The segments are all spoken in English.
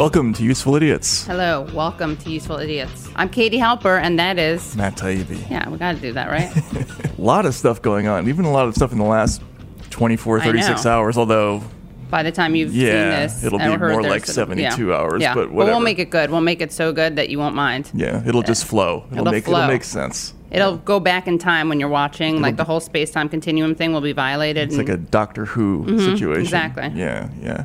Welcome to Useful Idiots. Hello, welcome to Useful Idiots. I'm Katie Halper, and that is. Matt Taibbi. Yeah, we got to do that, right? A lot of stuff going on, even a lot of stuff in the last 24, I 36 know. hours, although By the time you've Yeah, seen this, it'll be more like a- 72 yeah. hours, yeah. but we'll make it good. We'll make it so good that you won't mind. yeah, it'll just uh, flow. It'll, It'll make flow. it'll make sense. It'll go back in time when you're watching. Like the whole space time continuum thing will be violated. It's like a Doctor Who situation. Mm-hmm. exactly. Yeah, yeah.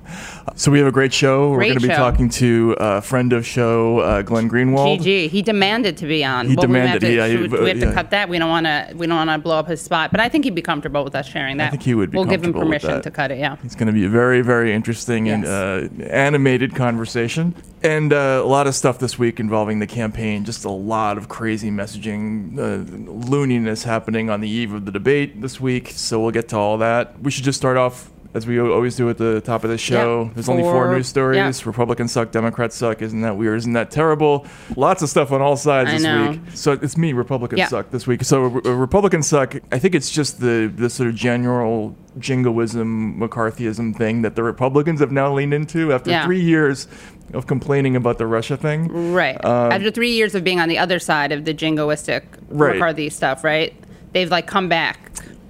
So we have a great show. Great We're going to be talking to a friend of show, uh, Glenn Greenwald. GG. He demanded to be on. He Well, we have demanded, to, yeah, we, have yeah. to cut that. We don't want to. We don't want to blow up his spot. But I think he'd be comfortable with us sharing that. I think he would be We'll give him permission to cut it. Yeah. It's going to be a very, very interesting Yes. and uh, animated conversation. And uh, a lot of stuff this week involving the campaign. Just a lot of crazy messaging, uh, looniness happening on the eve of the debate this week. So we'll get to all that. We should just start off. As we always do at the top of the show, Yeah. there's only four Four- news stories. yeah. Republicans suck, Democrats suck. Isn't that weird? Isn't that terrible? Lots of stuff on all sides I this know. week. So it's me, Republicans Yeah. suck this week. So Re- Republicans suck. I think it's just the the sort of general jingoism, McCarthyism thing that the Republicans have now leaned into after three years of complaining about the Russia thing. Right. Um, After three years of being on the other side of the jingoistic Right. McCarthy stuff, right? They've like come back.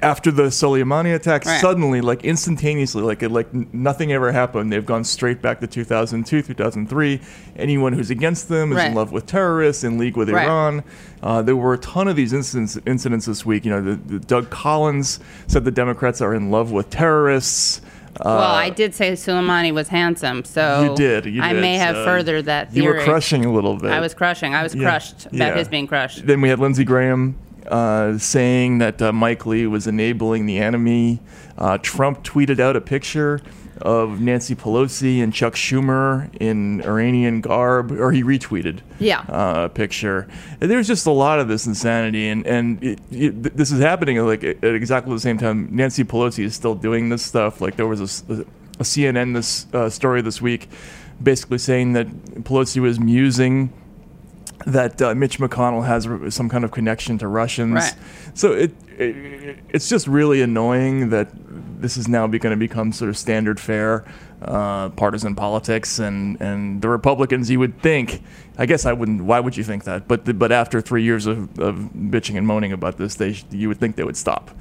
After the Soleimani attack, Right. suddenly, like instantaneously, like it, like nothing ever happened. They've gone straight back to 2002, 2003. Anyone who's against them is in love with terrorists, in league with Right. Iran. Uh, there were a ton of these incidents, incidents this week. You know, the, the Doug Collins said the Democrats are in love with terrorists. Uh, well, I did say Soleimani was handsome, so You did. You I did, may have so furthered that theory. You were crushing a little bit. I was crushing. I was Yeah. crushed about Yeah. his being crushed. Then we had Lindsey Graham uh, saying that uh, Mike Lee was enabling the enemy. Uh, Trump tweeted out a picture of Nancy Pelosi and Chuck Schumer in Iranian garb, or he retweeted Yeah. uh, a picture. And there's just a lot of this insanity, and and it, it, this is happening like at exactly the same time. Nancy Pelosi is still doing this stuff. Like there was a CNN this uh, story this week, basically saying that Pelosi was musing that uh, Mitch McConnell has some kind of connection to Russians. Right. So it, it it's just really annoying that this is now going to become sort of standard fare uh, partisan politics, and and the Republicans. You would think, I guess I wouldn't. Why would you think that? But the, but after three years of, of bitching and moaning about this, they you would think they would stop.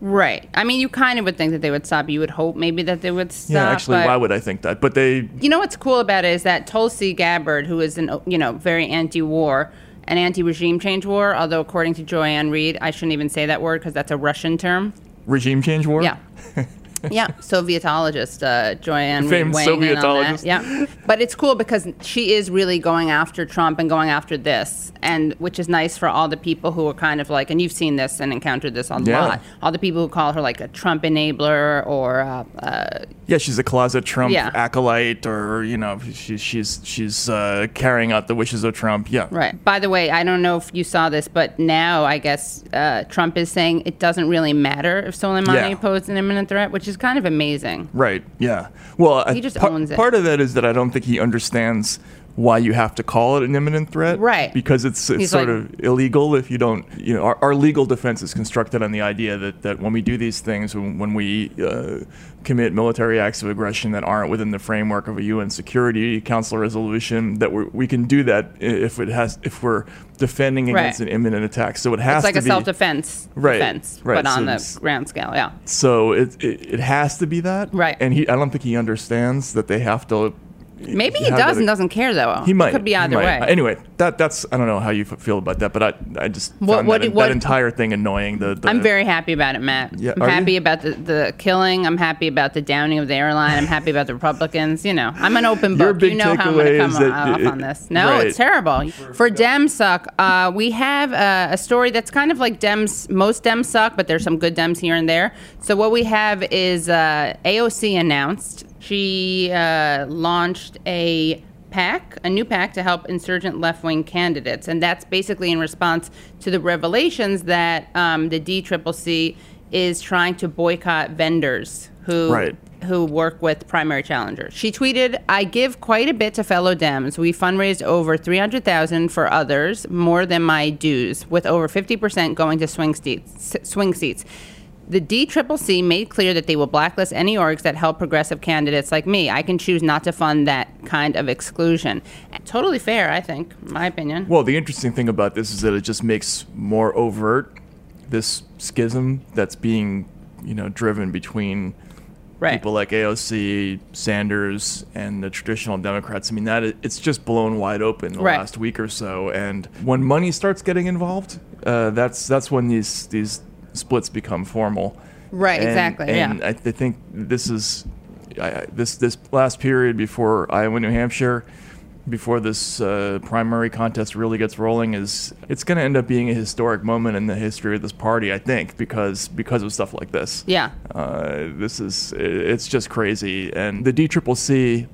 Right. I mean, you kind of would think that they would stop. You would hope maybe that they would stop. yeah, actually, why would I think that? But they you know what's cool about it is that Tulsi Gabbard, who is an you know very anti-war and anti-regime change war, although according to Joy-Ann Reid, I shouldn't even say that word because that's a Russian term. regime change war. Yeah. yeah, Sovietologist uh, Joy-Ann Famous in on that. Sovietologist. Yeah, but it's cool because she is really going after Trump and going after this, and which is nice for all the people who are kind of like, and you've seen this and encountered this a Yeah. lot. All the people who call her like a Trump enabler or uh, uh, Yeah, she's a closet Trump Yeah. acolyte, or you know, she's she's she's uh, carrying out the wishes of Trump. Yeah, Right. By the way, I don't know if you saw this, but now I guess uh, Trump is saying it doesn't really matter if Soleimani Yeah. posed an imminent threat, which is kind of amazing. Right. Yeah. Well, He just owns it. Part of that is that I don't think he understands why you have to call it an imminent threat. Right. Because it's, it's He's sort like- of illegal if you don't, you know, our, our legal defense is constructed on the idea that, that when we do these things, when, when we uh, commit military acts of aggression that aren't within the framework of a UN Security Council resolution, that we're, we can do that if it has, if we're defending Right. against an imminent attack. So it has to be. It's like to a be self-defense Right, defense, right, but on so the grand scale. Yeah. So it, it it has to be that. Right. And he I don't think he understands that they have to. Maybe he does and doesn't care though. He might. It could be he either way. Anyway, that that's I don't know how you f- feel about that, but I I just What- found what that, what- that entire thing annoying. The, the I'm very happy about it, Matt. Yeah, I'm happy you? about the, the killing. I'm happy about the downing of the airline. I'm happy about the Republicans. You know, I'm an open book. You know how I'm going to come off it- on this. No, right. it's terrible. For Dems suck, uh, we have uh, a story that's kind of like Dems. Most Dems suck, but there's some good Dems here and there. So what we have is uh, AOC announced she uh, launched a PAC, a new PAC to help insurgent left wing candidates. And that's basically in response to the revelations that um, the DCCC is trying to boycott vendors who. Right. Who work with primary challengers. She tweeted, I give quite a bit to fellow Dems. We fundraised over 300000 for others, more than my dues, with over 50% going to swing seats. Swing seats. The DCCC made clear that they will blacklist any orgs that help progressive candidates like me. I can choose not to fund that kind of exclusion. Totally fair, I think, in my opinion. Well, the interesting thing about this is that it just makes more overt this schism that's being, you know, driven between right. people like AOC, Sanders, and the traditional Democrats. I mean, that it's just blown wide open the Right. last week or so. And when money starts getting involved, uh, that's that's when these these splits become formal. Right, And- exactly, And yeah. I, th- think this is I, I- this this last period before Iowa, New Hampshire. Before this uh, primary contest really gets rolling, is it's going to end up being a historic moment in the history of this party, I think, because because of stuff like this. Yeah. Uh, this is it's just crazy. And the DCCC,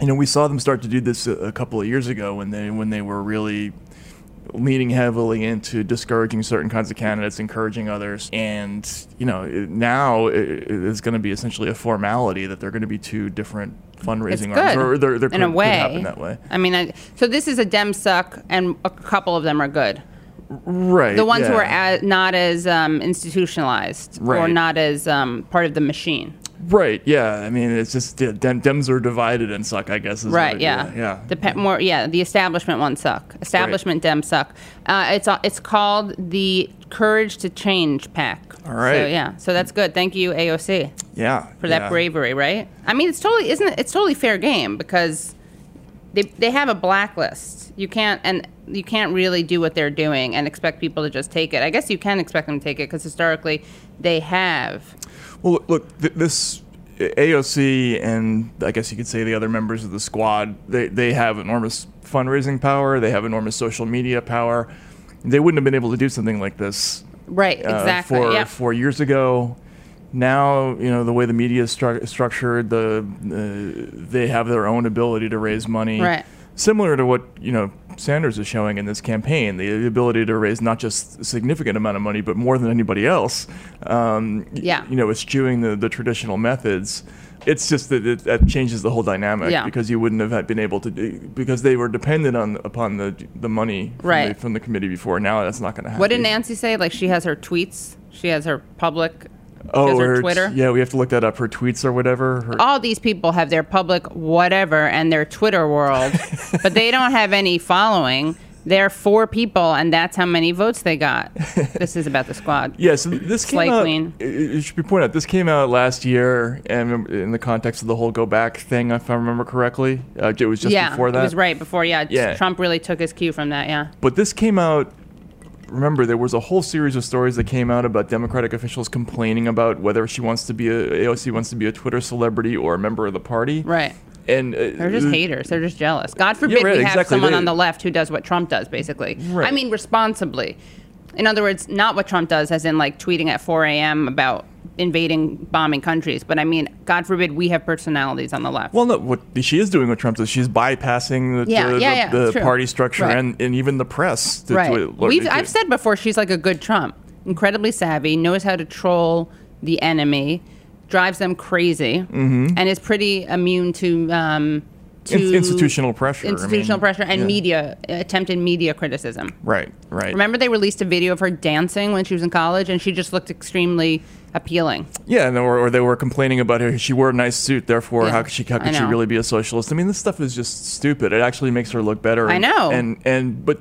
you know, we saw them start to do this a, a couple of years ago when they when they were really leaning heavily into discouraging certain kinds of candidates, encouraging others. And you know, now it's going to be essentially a formality that they're going to be two different fundraising It's good arms, or there, there in could, a way. happen that way. I mean, I, so this is a Dem suck, and a couple of them are good. Right. The ones who are not as um, institutionalized or not as um, part of the machine. Right. Yeah. I mean, it's just yeah, Dem- Dems are divided and suck. I guess. Right. it- Yeah. Yeah. Dep- more. Yeah. The establishment ones suck. Establishment Dems suck. Uh, it's uh, it's called the Courage to Change PAC. All right. So yeah. So that's good. Thank you AOC yeah. for that yeah. bravery. Right. I mean, it's totally isn't it? It's totally fair game because they they have a blacklist. You can't and you can't really do what they're doing and expect people to just take it. I guess you can expect them to take it because historically they have. Well, look, th- this AOC and I guess you could say the other members of the squad, they, they have enormous fundraising power. They have enormous social media power. They wouldn't have been able to do something like this Right. uh, Exactly. four, yeah. four years ago. Now, you know, the way the media is stru- structured, the uh, they have their own ability to raise money. Right. Similar to what, you know, Sanders is showing in this campaign, the ability to raise not just a significant amount of money, but more than anybody else. Um, Yeah. You know, eschewing the, the traditional methods. It's just that it, that changes the whole dynamic Yeah. because you wouldn't have been able to do because they were dependent on upon the the money from, Right. the, from the committee before. Now that's not going to happen. What did Nancy say? Like she has her tweets. She has her public. Oh, her her- Twitter. Yeah, we have to look that up. Her tweets or whatever. Her, All these people have their public whatever and their Twitter world, but they don't have any following. They're four people, and that's how many votes they got. this is about the squad. yeah, so this came Slay out. Queen. It, it should be pointed out. This came out last year, and in the context of the whole "go back" thing, if I remember correctly, uh, it was just yeah, before that. it was right before. Yeah, Yeah. Trump really took his cue from that. Yeah. But this came out. Remember, there was a whole series of stories that came out about Democratic officials complaining about whether she wants to be a AOC wants to be a Twitter celebrity or a member of the party. Right. And uh, They're just haters. They're just jealous. God forbid right, we have exactly. someone They- on the left who does what Trump does, basically. Right. I mean, responsibly. In other words, not what Trump does, as in like tweeting at 4 a.m. about invading, bombing countries. But I mean, God forbid we have personalities on the left. Well, no, what she is doing with Trump is she's bypassing the, Yeah, the, yeah, the- yeah, the party structure Right. and, and even the press. To, right. to- We've, I've said before she's like a good Trump. Incredibly savvy, knows how to troll the enemy, drives them crazy, Mm-hmm. and is pretty immune to. Um, In- institutional pressure, I institutional mean, pressure, and yeah. media attempted media criticism. Right, right. Remember they released a video of her dancing when she was in college, and she just looked extremely appealing. Yeah, and or, or they were complaining about her. She wore a nice suit, therefore, Yeah, how could she how could she really be a socialist? I mean, this stuff is just stupid. It actually makes her look better. I know. And and but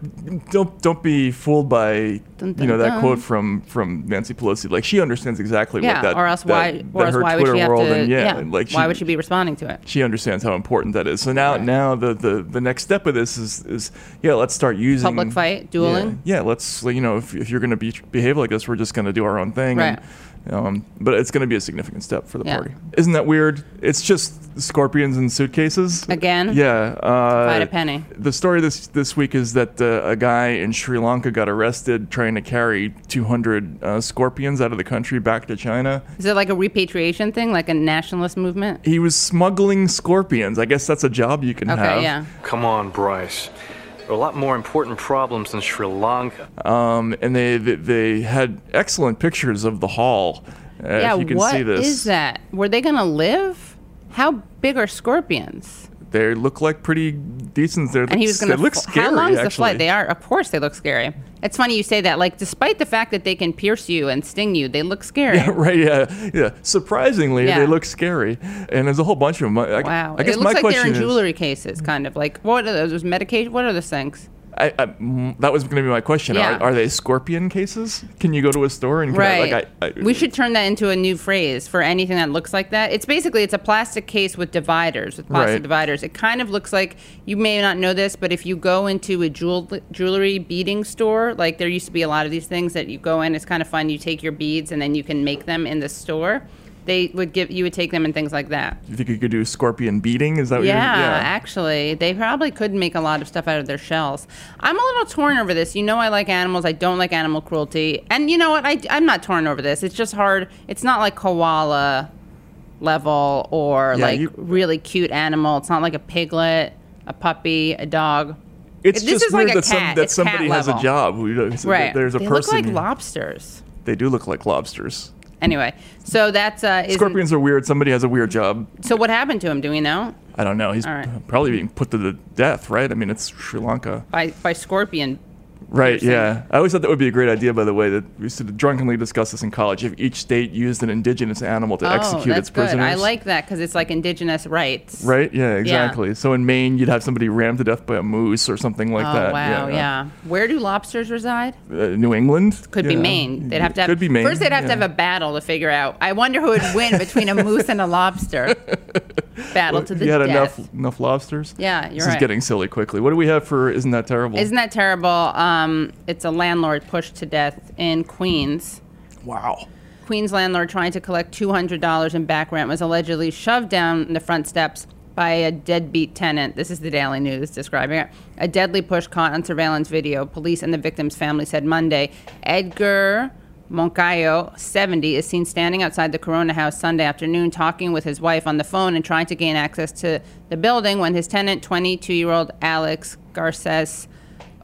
don't don't be fooled by Dun, you know that dun. quote from from Nancy Pelosi. Like she understands exactly Yeah, what that or else that- why? that or else her why Twitter would she have world to? and yeah, like why would she be responding to it? she understands how important that is. So now, Right. now the, the, the next step of this is, is yeah, let's start using Public fight, dueling? Yeah, yeah let's you know if, if you're going to be behave like this, we're just going to do our own thing. Right. And, um, but it's going to be a significant step for the Yeah. party. Isn't that weird? It's just scorpions and suitcases Again? Yeah. Uh, Fight a penny. The story this this week is that uh, a guy in Sri Lanka got arrested trying to carry 200 uh, scorpions out of the country back to China. Is it like a repatriation thing, like a nationalist movement? He was smuggling scorpions. I guess that's a job you can Okay, have. yeah. Come on, Bryce. There are a lot more important problems in Sri Lanka. um, and they, they they had excellent pictures of the hall. Uh, yeah, if you can what see this. is that? Were they gonna live? How big are scorpions? They look like pretty decent. They're, and he was going they to. look scary. How long is the flight? They are, of course, they look scary. It's funny you say that. Like, despite the fact that they can pierce you and sting you, they look scary. Yeah, right? Yeah, yeah. Surprisingly, Yeah. they look scary, and there's a whole bunch of them. I, Wow. I guess it my looks like question they're in is, jewelry cases, kind of like what are those medication? What are those things? I, I, that was going to be my question. Yeah. Are, are they scorpion cases? Can you go to a store and I- Right. like I, I, we should turn that into a new phrase for anything that looks like that. It's basically it's a plastic case with dividers, with plastic Right. dividers. It kind of looks like you may not know this, but if you go into a jewel, jewelry beading store, like there used to be a lot of these things that you go in. It's kind of fun. You take your beads and then you can make them in the store. They would give you would take them and things like that. You think you could do scorpion beating? Is that what Yeah, you're, actually, they probably could make a lot of stuff out of their shells. I'm a little torn over this. You know, I like animals. I don't like animal cruelty. And you know what? I, I'm not torn over this. It's just hard. It's not like koala level or Yeah, like you- really cute animal. It's not like a piglet, a puppy, a dog. It's This just is like weird a that, some, that somebody has a job. Right. There's a they person. look like who- lobsters. They do look like lobsters. Anyway, so that's uh, isn't- Scorpions are weird. Somebody has a weird job. So what happened to him? Do we know? I don't know. He's All right. probably being put to the death, right? I mean, it's Sri Lanka. By by scorpion. Right, yeah. I always thought that would be a great idea, by the way, that we used to drunkenly discuss this in college. If each state used an indigenous animal to oh, execute that's its good. prisoners. I like that because it's like indigenous rights. Right? Yeah, exactly. So in Maine, you'd have somebody rammed to death by a moose or something like oh that. wow, yeah. Where do lobsters reside? Uh, New England? Could be Yeah. Maine. They'd have to have, Could be Maine. First, they'd have yeah. to have a battle to figure out. I wonder who would win between a moose and a lobster. Battle to the you had death. enough enough lobsters. Yeah, you're right. this right. is getting silly quickly. What do we have for? Isn't that terrible? Isn't that terrible? Um, Um, it's a landlord pushed to death in Queens. wow. Queens landlord trying to collect $200 in back rent was allegedly shoved down the front steps by a deadbeat tenant. This is the Daily News describing it. A deadly push caught on surveillance video. Police and the victim's family said Monday. Edgar Moncayo, 70, is seen standing outside the Corona House Sunday afternoon talking with his wife on the phone and trying to gain access to the building when his tenant, 22 year old Alex Garces,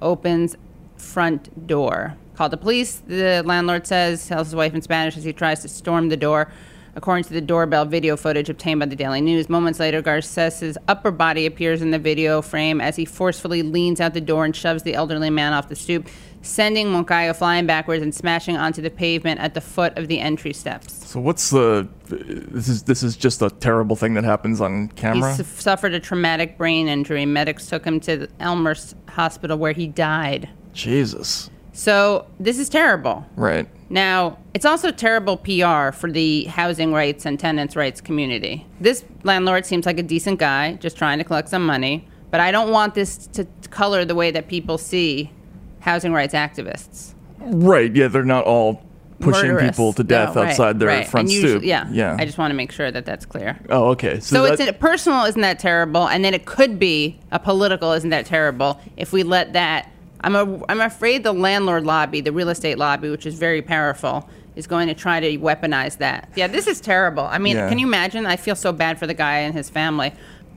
opens front door. Called the police, the landlord says, tells his wife in Spanish as he tries to storm the door. According to the doorbell video footage obtained by the Daily News, moments later, Garces's upper body appears in the video frame as he forcefully leans out the door and shoves the elderly man off the stoop, sending Moncayo flying backwards and smashing onto the pavement at the foot of the entry steps. So what's the? This is this is just a terrible thing that happens on He camera. su- suffered a traumatic brain injury. Medics took him to Elmhurst Hospital where he died. Jesus. So, this is terrible. Right. Now, it's also terrible PR for the housing rights and tenants' rights community. This landlord seems like a decent guy, just trying to collect some money, but I don't want this to color the way that people see housing rights activists. Right. Yeah, they're not all pushing Murderous. people to death No, right, outside their right. front And stoop. usually- Yeah, Yeah. I just want to make sure that that's clear. oh, okay. So, So that, it's a personal, isn't that terrible? And then it could be a political, isn't that terrible? If we let that, I'm a, I'm afraid the landlord lobby, the real estate lobby, which is very powerful, is going to try to weaponize that. Yeah, this is terrible. I mean, Yeah. can you imagine? I feel so bad for the guy and his family.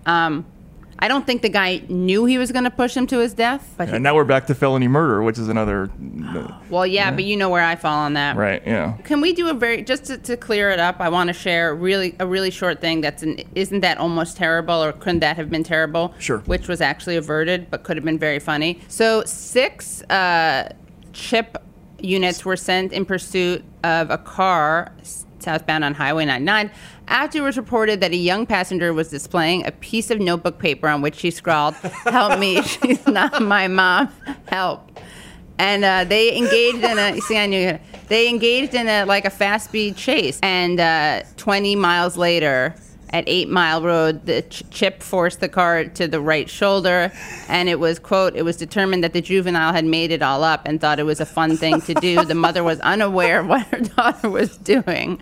Um, I don't think the guy knew he was going to push him to his death, but he, and now we're back to felony murder, which is another. well, yeah, but you know where I fall on that. right. Yeah. Can we do a very just to, to clear it up? I want to share really a really short thing that's an isn't that almost terrible or couldn't that have been terrible? Sure. Which was actually averted but could have been very funny. So six uh, chip units were sent in pursuit of a car southbound on Highway 99 after it was reported that a young passenger was displaying a piece of notebook paper on which she scrawled, "Help me, she's not my mom. Help." and uh, they engaged in a see I knew they engaged in a like a fast speed chase and uh, 20 miles later at 8 Mile Road the ch- chip forced the car to the right shoulder and it was quote it was determined that the juvenile had made it all up and thought it was a fun thing to do the mother was unaware of what her daughter was doing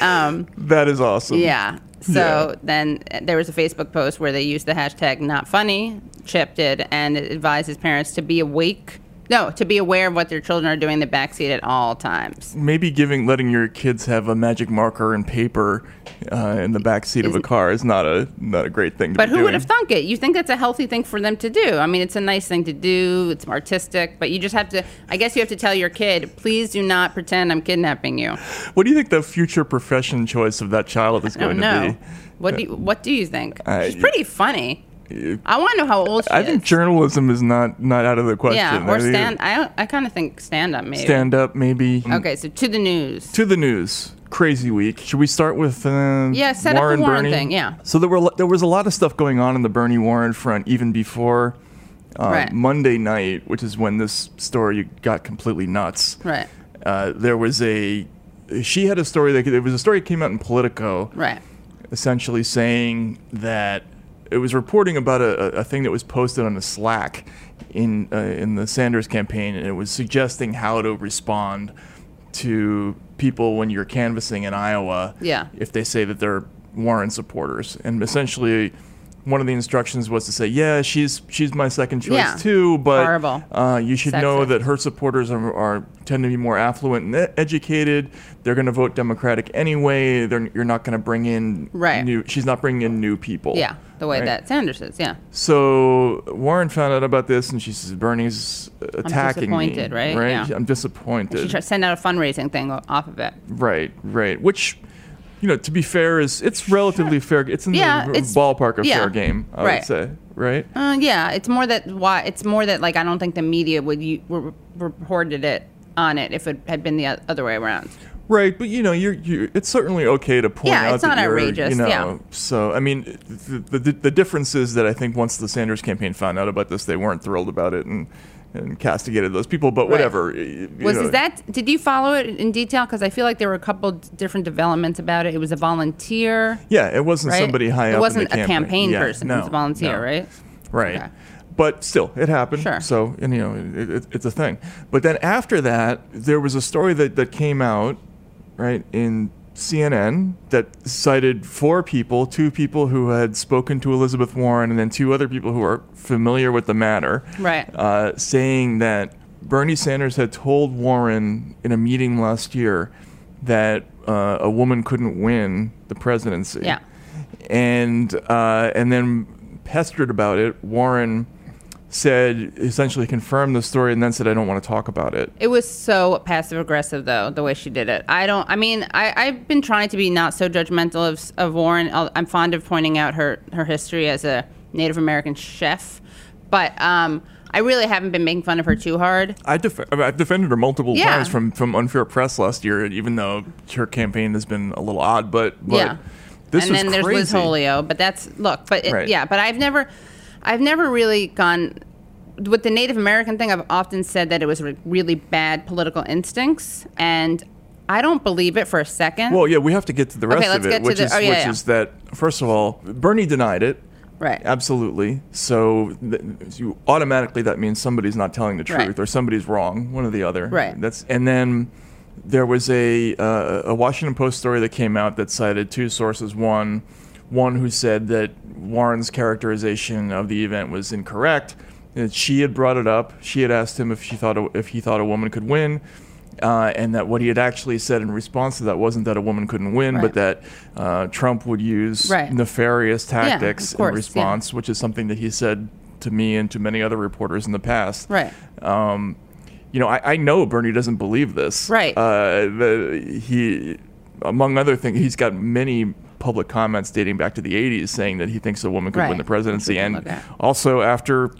um, That is awesome. yeah. So Yeah. then uh, there was a Facebook post where they used the hashtag not funny, Chip did, and it advised his parents to be awake. No, to be aware of what their children are doing in the backseat at all times. Maybe giving letting your kids have a magic marker and paper uh, in the back seat of a car is not a not a great thing to do. But who doing. would have thunk it? You think that's a healthy thing for them to do? I mean, it's a nice thing to do. It's artistic, but you just have to. I guess you have to tell your kid, please do not pretend I'm kidnapping you. What do you think the future profession choice of that child is going know. to be? What do you, What do you think? I- She's pretty funny. I want to know how old she I is. think journalism is not not out of the question. yeah, or I stand. I I kind of think stand up maybe. stand up maybe. Okay, so to the news. To the news. Crazy week. Should we start with uh, Yeah, set up the Warren Warren Bernie? thing, yeah. So there were there was a lot of stuff going on in the Bernie Warren front even before uh, Right. Monday night, which is when this story got completely nuts. Right. Uh, there was a she had a story that there was a story that came out in Politico Right. essentially saying that it was reporting about a, a- thing that was posted on a Slack in uh, in the Sanders campaign, and it was suggesting how to respond to people when you're canvassing in Iowa. Yeah. If they say that they're Warren supporters, and essentially. One of the instructions was to say, "Yeah, she's she's my second choice Yeah. too, but Uh, you should know that her supporters are, are tend to be more affluent and educated. They're going to vote Democratic anyway. They're, you're not going to bring in Right. new. She's not bringing in new people. Yeah. The way right? that Sanders is. Yeah. So Warren found out about this, and she says Bernie's attacking me. disappointed, right? Right. Yeah. I'm disappointed. She tried to send out a fundraising thing off of it. right. Right. Which. You know, to be fair, is it's relatively fair. It's in Yeah, the it's- ballpark of yeah. fair game. I Right. would say, right? Uh, yeah, it's more that why it's more that like I don't think the media would you re- reported it on it if it had been the other way around. Right, but you know, you're, you it's certainly okay to point Yeah, out it's that not you're, outrageous, You know, yeah. so I mean, the, the the difference is that I think once the Sanders campaign found out about this, they weren't thrilled about it and and castigated those people. But Right. whatever. you Was know. that? Did you follow it in detail? Because I feel like there were a couple different developments about it. It was a volunteer, Yeah, it wasn't right? somebody high it up. It wasn't a campaign Yeah, person. No, it was a volunteer, no. right? Right. Okay. But still, it happened. Sure. So, and, you know, it, it, it's a thing. But then after that, there was a story that, that came out, right, in CNN that cited four people, two people who had spoken to Elizabeth Warren, and then two other people who are familiar with the matter, Right. uh, saying that Bernie Sanders had told Warren in a meeting last year that uh, a woman couldn't win the presidency Yeah. and uh, and then pestered about it. Warren said essentially confirmed the story and then said I don't want to talk about it. It was so passive aggressive, though, the way she did it. I don't. I mean, I, I've been trying to be not so judgmental of, of Warren. I'm fond of pointing out her her history as a Native American chef, but um, I really haven't been making fun of her too hard. I def- I mean, I've defended her multiple Yeah. times from from unfair press last year, even though her campaign has been a little odd. But, but this is crazy. yeah. this and then there's crazy. Liz Holio, but that's look, but it, Right. yeah, but I've never, I've never really gone with the Native American thing. I've often said that it was re- really bad political instincts, and I don't believe it for a second. Well, yeah, we have to get to the rest Okay, of it, which the- is oh, yeah, which yeah. is that first of all, Bernie denied it. right. Absolutely. So th- you automatically that means somebody's not telling the truth Right. or somebody's wrong, one or the other. Right. That's and then there was a uh, a Washington Post story that came out that cited two sources. One, one who said that Warren's characterization of the event was incorrect. That she had brought it up. She had asked him if she thought a, if he thought a woman could win. Uh, and that what he had actually said in response to that wasn't that a woman couldn't win, Right. but that uh, Trump would use Right. nefarious tactics course, in yeah. response, which is something that he said to me and to many other reporters in the past. Right. Um, you know, I, I know Bernie doesn't believe this. Right. Uh, the, he, among other things, he's got many public comments dating back to the 80s saying that he thinks a woman could Right. win the presidency. Which we can And also after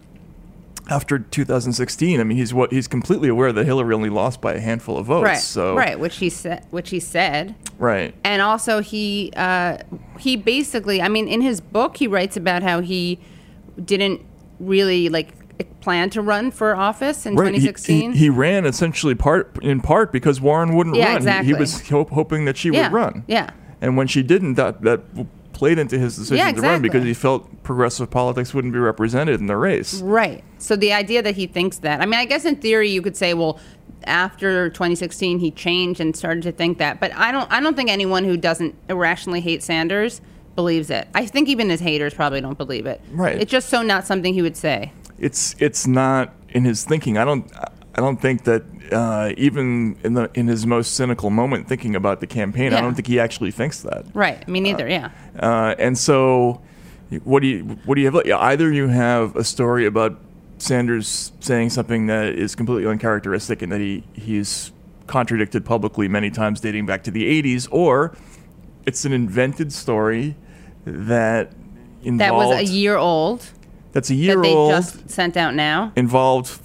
after 2016, I mean, he's what he's completely aware that Hillary only lost by a handful of votes. Right. So right. Which he said. Which he said. right. and also he uh, he basically i mean in his book he writes about how he didn't really like plan to run for office in Right, 2016 He, he ran essentially part in part because Warren wouldn't Yeah, run. He- exactly. He, was ho- hoping that she yeah would run. yeah And when she didn't, that that played into his decision Yeah, to run because he felt progressive politics wouldn't be represented in the race. right so the idea that he thinks that i mean i guess in theory you could say well after 2016 he changed and started to think that but i don't i don't think anyone who doesn't irrationally hate sanders believes it i think even his haters probably don't believe it Right. it's just so not something he would say It's it's not in his thinking. I don't I don't think that uh, even in the in his most cynical moment thinking about the campaign, I don't think he actually thinks that. right me neither yeah Uh, and so, what do you what do you have? Either you have a story about Sanders saying something that is completely uncharacteristic and that he he's contradicted publicly many times dating back to the 80s, or it's an invented story that involved. That was a year old. That's a year old that they old. just sent out now. involved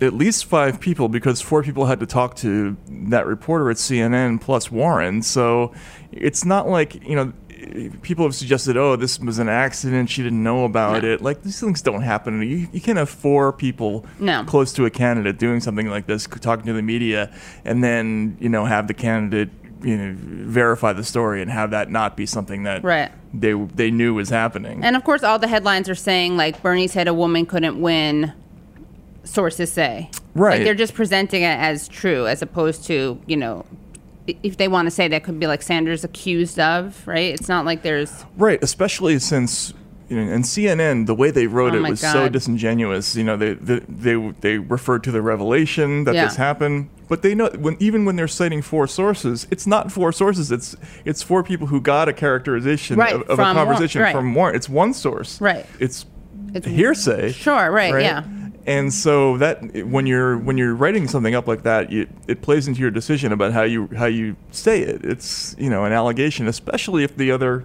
at least five people because four people had to talk to that reporter at CNN plus Warren. So it's not like, you know, people have suggested, oh, this was an accident. She didn't know about No. it. Like, these things don't happen. You, you can't have four people No. close to a candidate doing something like this, talking to the media, and then, you know, have the candidate. You know, verify the story and have that not be something that Right. they they knew was happening. And of course, all the headlines are saying like Bernie said a woman couldn't win. Sources say, Right. Like they're just presenting it as true, as opposed to you know, if they want to say that could be like Sanders accused of, right? It's not like there's Right, especially since you know, and CNN, the way they wrote Oh it was so disingenuous. You know, they they they, they referred to the revelation that Yeah. this happened, but they know when even when they're citing four sources, it's not four sources. It's it's four people who got a characterization Right, of, of a conversation right. from Warren. It's one source. Right. It's, It's- hearsay. Sure, right, yeah. And mm-hmm. so that when you're when you're writing something up like that, you, it plays into your decision about how you how you say it. It's you know an allegation, especially if the other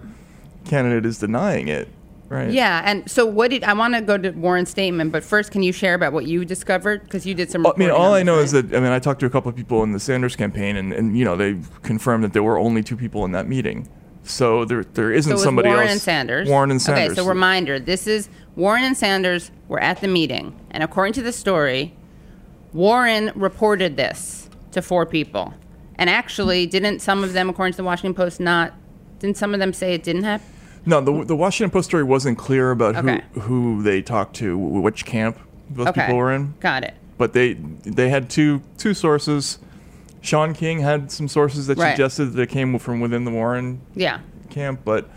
candidate is denying it, right? yeah. And so, what did I want to go to Warren's statement? But first, can you share about what you discovered because you did some. Uh, I mean, all I know right? is that I mean I talked to a couple of people in the Sanders campaign, and, and you know they confirmed that there were only two people in that meeting. So there there isn't So somebody Warren else. and Sanders. Warren and Sanders. Okay, so reminder: this is Warren and Sanders were at the meeting, and according to the story, Warren reported this to four people, and actually, didn't some of them, according to the Washington Post, not? Didn't some of them say it didn't happen? No, the, the Washington Post story wasn't clear about Okay. who who they talked to, which camp those Okay, people were in. got it. But they they had two two sources. Shaun King had some sources that Right. suggested that it came from within the Warren Yeah, camp, but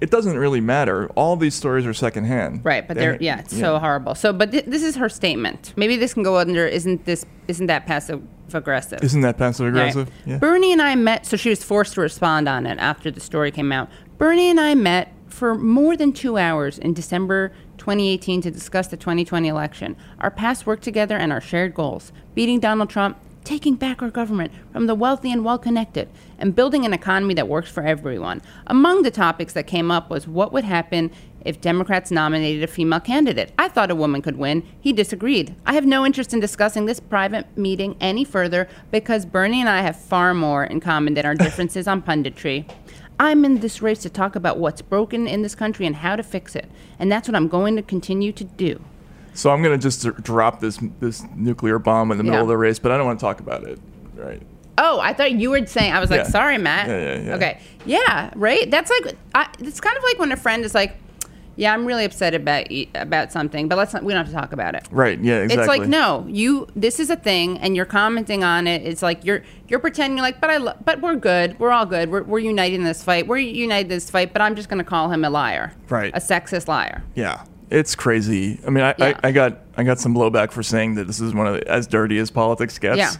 it doesn't really matter. All these stories are secondhand. right. But they're yeah, it's so horrible. So, but th- this is her statement. Maybe this can go under. Isn't this? Isn't that passive aggressive? Isn't that passive Right. aggressive? Yeah. Bernie and I met, so she was forced to respond on it after the story came out. Bernie and I met for more than two hours in December 2018 to discuss the 2020 election, our past work together, and our shared goals beating Donald Trump, taking back our government from the wealthy and well connected, and building an economy that works for everyone. Among the topics that came up was what would happen if Democrats nominated a female candidate. I thought a woman could win. He disagreed. I have no interest in discussing this private meeting any further because Bernie and I have far more in common than our differences on punditry. I'm in this race to talk about what's broken in this country and how to fix it. And that's what I'm going to continue to do. So I'm gonna just drop this this nuclear bomb in the middle Yeah. of the race, but I don't want to talk about it. Right. Oh, I thought you were saying. I was like, Yeah. sorry, Matt. Yeah, yeah, yeah. Okay, yeah, right. That's like, I, it's kind of like when a friend is like, "Yeah, I'm really upset about about something, but let's not. We don't have to talk about it." Right. Yeah. Exactly. It's like no, you. This is a thing, and you're commenting on it. It's like you're you're pretending you're like, but I, lo- but we're good. We're all good. We're we're united in this fight. We're united in this fight. But I'm just going to call him a liar, Right. A sexist liar. Yeah, it's crazy. I mean, I, Yeah. I, I got I got some blowback for saying that this is one of the, as dirty as politics gets. Yeah.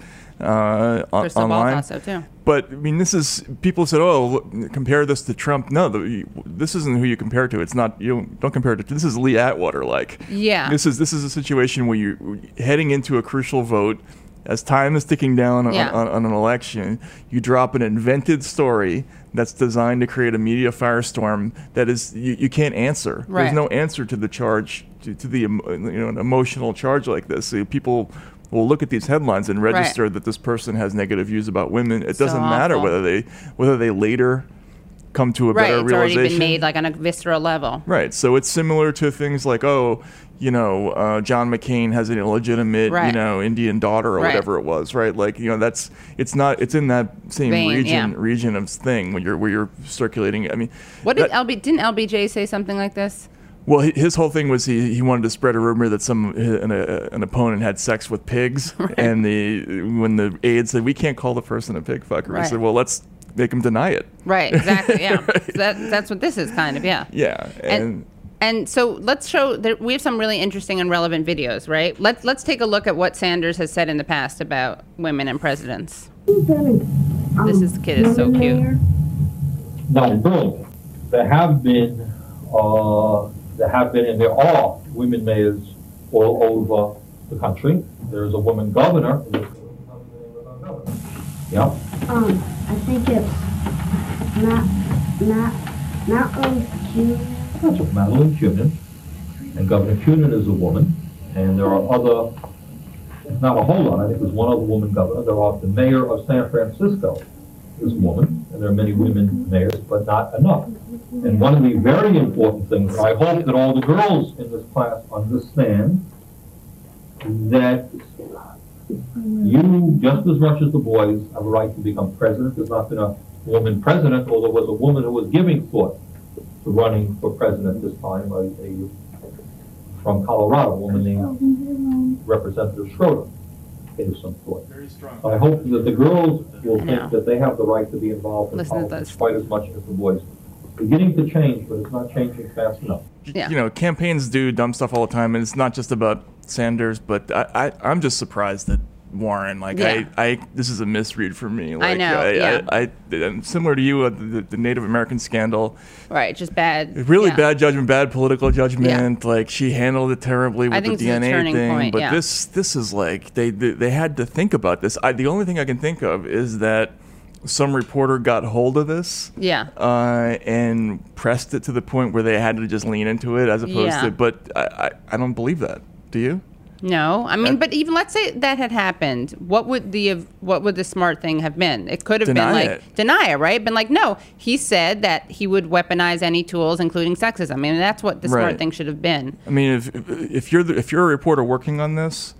Uh, on, online. thought so too. But I mean, this is people said, "Oh, look, compare this to Trump." No, the, this isn't who you compare to. It's not you. Don't, don't compare it to. This is Lee Atwater. Like, Yeah. this is this is a situation where you're heading into a crucial vote. As time is ticking down on, Yeah. on, on an election, you drop an invented story that's designed to create a media firestorm that is you, you can't answer. Right. There's no answer to the charge to, to the you know an emotional charge like this. So people will look at these headlines and register that this person has negative views about women. It So doesn't matter whether they whether they later come to a Right. better It's already been made like on a visceral level. Right. So it's similar to things like, oh, you know, uh, John McCain has an illegitimate, you know, Indian daughter or Right. whatever it was, right? Like, you know, that's it's not it's in that same Vein, region yeah. region of thing when you're where you're circulating. I mean, What did that- LB? Didn't LBJ say something like this? well, his whole thing was he, he wanted to spread a rumor that some an, a, an opponent had sex with pigs, and the when the aide said we can't call the person a pig fucker, Right. he said, well, let's make him deny it. Right. Exactly. Yeah. So that that's what this is kind of. Yeah. Yeah, and, and and so let's show that we have some really interesting and relevant videos, right? Let's let's take a look at what Sanders has said in the past about women and presidents. This is kid is so cute. Not at all. There have been, uh, there have been, and there are women mayors all over the country. There's a woman governor. Yeah. Um, I think it's not not not Rose Jr. That's what Madeleine Kunin, and Governor Kunin is a woman, and there are other, not a whole lot, I think there's one other woman governor. There are, the mayor of San Francisco is a woman, and there are many women mayors, but not enough. And one of the very important things, I hope that all the girls in this class understand that you, just as much as the boys, have a right to become president. There's not been a woman president, although there was a woman who was giving thought running for president this time, a, a from Colorado, a woman named Representative Schroeder gave some thought. Very strong. I hope that the girls will I think that they have the right to be involved in Listen politics quite as much as the boys. Beginning to change, but it's not changing fast enough. Yeah. You know, campaigns do dumb stuff all the time, and it's not just about Sanders. But I, I I'm just surprised that Warren, like Yeah. I, I, this is a misread for me. Like, know, I, yeah. I, I, am similar to you, uh, the, the Native American scandal. Right, just bad. Really yeah. bad judgment, bad political judgment. Like she handled it terribly with I the think this is DNA thing. point, but yeah. this this is like they, they they had to think about this. I, the only thing I can think of is that some reporter got hold of this. Yeah. Uh, and pressed it to the point where they had to just lean into it as opposed Yeah. to. But I, I, I don't believe that. Do you? No, I mean, but even let's say that had happened, what would the what would the smart thing have been? It could have Deny been like it. deny it, right? Been like, no, he said that he would weaponize any tools, including sexism. I mean, that's what the smart Right. thing should have been. I mean, if if you're the, if you're a reporter working on this,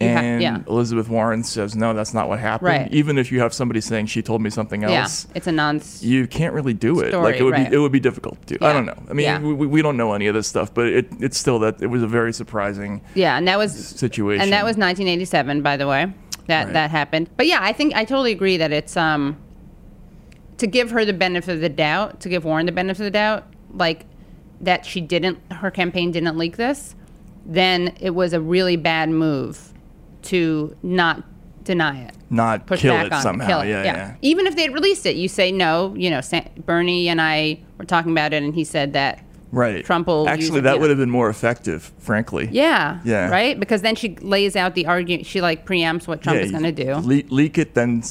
You ha- and yeah. Elizabeth Warren says no, that's not what happened. Right. Even if you have somebody saying she told me something else, Yeah, it's a non. you can't really do it. Story, like it would right. be it would be difficult to do. I don't know. I mean, Yeah. we, we don't know any of this stuff, but it it's still that it was a very surprising Yeah, and that was situation. And that was 1987, by the way. That Right. that happened. But yeah, I think I totally agree that it's um to give her the benefit of the doubt, to give Warren the benefit of the doubt, like that she didn't her campaign didn't leak this, then it was a really bad move to not deny it. not Push kill back it on somehow. Kill it. Yeah, yeah, Even if they'd released it, you say no. You know, Bernie and I were talking about it, and he said that Right. Trump will Actually, it, that yeah. would have been more effective, frankly. Yeah. Yeah. Right? Because then she lays out the argument. She like preempts what Trump Yeah, is going to do. Le- leak it, then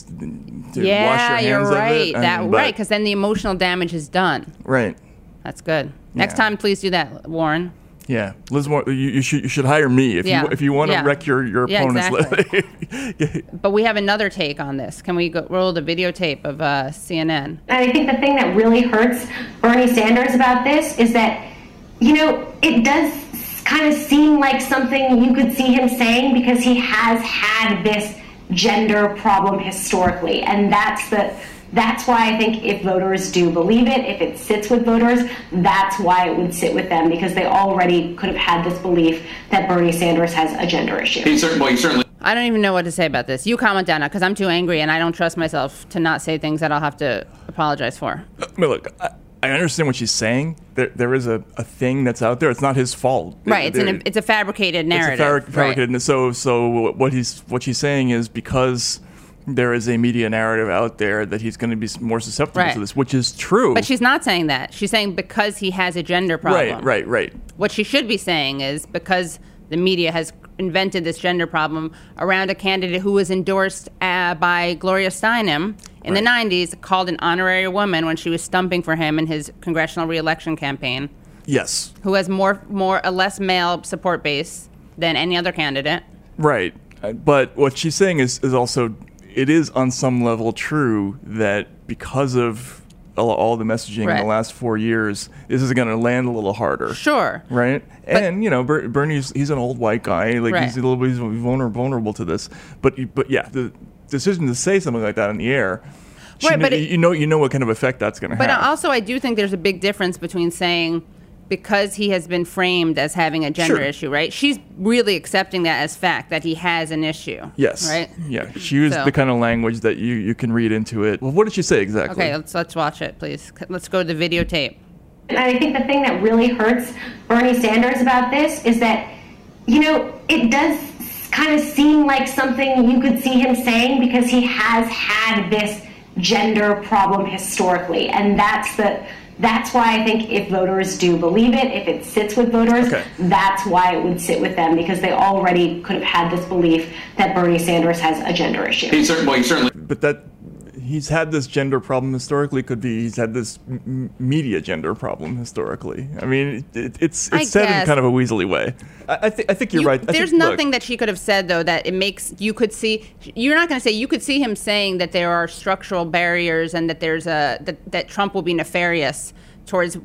yeah, wash your you're hands right. of it. that and- right, because then the emotional damage is done. right. That's good. Next Yeah. time, please do that, Warren. Yeah, Liz, you, you should you should hire me if Yeah. you if you want to Yeah. wreck your your Yeah, opponent's. But we have another take on this. Can we go, roll the videotape of uh, CNN? And I think the thing that really hurts Bernie Sanders about this is that, you know, it does kind of seem like something you could see him saying because he has had this gender problem historically. And that's the that's why I think if voters do believe it, if it sits with voters, that's why it would sit with them because they already could have had this belief that Bernie Sanders has a gender issue. He certainly, well, he certainly I don't even know what to say about this. You comment down because I'm too angry and I don't trust myself to not say things that I'll have to apologize for. Uh, I mean, look, I, I understand what she's saying. There there is a, a thing that's out there. It's not his fault. Right. It's an it's a fabricated it's a narrative. fabric- right. fabricated. and So so what he's what she's saying is because there is a media narrative out there that he's going to be more susceptible Right. to this, which is true. But she's not saying that. She's saying because he has a gender problem. right, right, right. What she should be saying is because the media has invented this gender problem around a candidate who was endorsed uh, by Gloria Steinem in the 90s, called an honorary woman when she was stumping for him in his congressional reelection campaign, Yes, who has more, more a less male support base than any other candidate. right. Uh, But what she's saying is is also it is on some level true that because of all, all the messaging in the last four years, this is going to land a little harder. Sure. right? and you know, Ber- Bernie's he's an old white guy, like Right. he's a little bit he's vulnerable, vulnerable to this. But but yeah, the decision to say something like that in the air, Right, kn- but it- you know you know what kind of effect that's going to have. But also, I do think there's a big difference between saying because he has been framed as having a gender Sure. issue, right? She's really accepting that as fact that he has an issue. yes, Right. Yeah, she used So- the kind of language that you you can read into it. Well, what did she say exactly? Okay, let's let's watch it, please. Let's go to the videotape. And I think the thing that really hurts Bernie Sanders about this is that, you know, it does kind of seem like something you could see him saying because he has had this gender problem historically. And that's the that's why I think if voters do believe it, if it sits with voters, Okay. that's why it would sit with them because they already could have had this belief that Bernie Sanders has a gender issue. he certainly, well, he certainly but that he's had this gender problem historically. Could be he's had this m- media gender problem historically. I mean, it, it's I it's said in kind of a weaselly way. I, I think I think you're You- right. I there's think, look, nothing that she could have said though that it makes you could see. You're not going to say you could see him saying that there are structural barriers and that there's a that, that Trump will be nefarious towards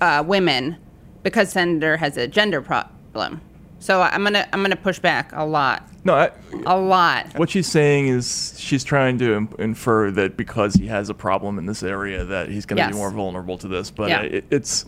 uh, women because Senator has a gender problem. So I'm gonna I'm gonna push back a lot, No, I, a lot. what she's saying is she's trying to infer that because he has a problem in this area that he's going to Yes. be more vulnerable to this. But Yeah. it, it's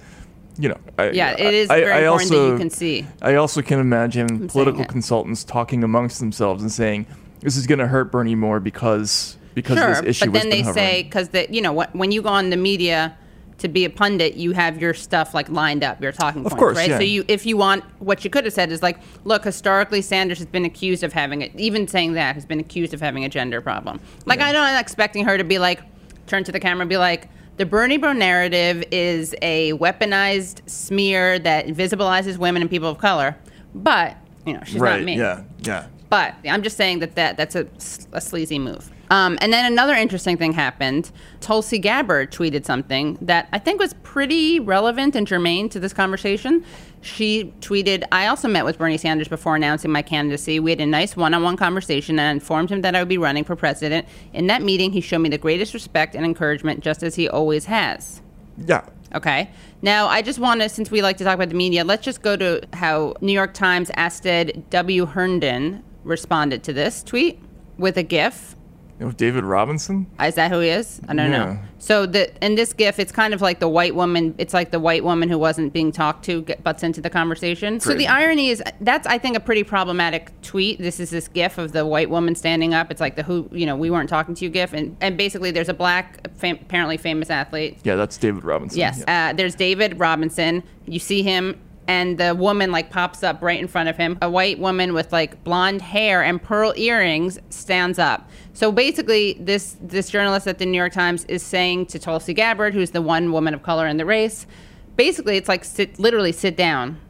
you know, I, Yeah, it is I, very I important also, that you can see. I also can imagine saying political consultants talking amongst themselves and saying this is going to hurt Bernie more because because Sure, this issue but then they hovering. say because that you know what when you go on the media to be a pundit, you have your stuff like lined up, your talking points, course, right? yeah. So you, if you want, what you could have said is like, look, historically, Sanders has been accused of having it. Even saying that has been accused of having a gender problem. Like I don't am expecting her to be like, turn to the camera and be like. The Bernie Bro narrative is a weaponized smear that invisibilizes women and people of color, but you know she's right? not me. Yeah, yeah. But I'm just saying that, that that's a, a sleazy move. Um, and then another interesting thing happened. Tulsi Gabbard tweeted something that I think was pretty relevant and germane to this conversation. She tweeted, I also met with Bernie Sanders before announcing my candidacy. We had a nice one on one conversation and I informed him that I would be running for president. In that meeting, he showed me the greatest respect and encouragement, just as he always has. Yeah. Okay. Now, I just want to, since we like to talk about the media, let's just go to how New York Times Astead W. Herndon responded to this tweet with a GIF. You know, David Robinson. Is that who he is? I don't Yeah. know. So the in this GIF, it's kind of like the white woman. It's like the white woman who wasn't being talked to get, butts into the conversation. So the irony is that's I think a pretty problematic tweet. This is this GIF of the white woman standing up. It's like the who you know we weren't talking to you GIF, and and basically there's a black fam- apparently famous athlete Yeah, that's David Robinson. Yes. Yeah. Uh, there's David Robinson. You see him, and the woman like pops up right in front of him. A white woman with like blonde hair and pearl earrings stands up. So basically, this this journalist at the New York Times is saying to Tulsi Gabbard, who's the one woman of color in the race, basically it's like sit literally sit down,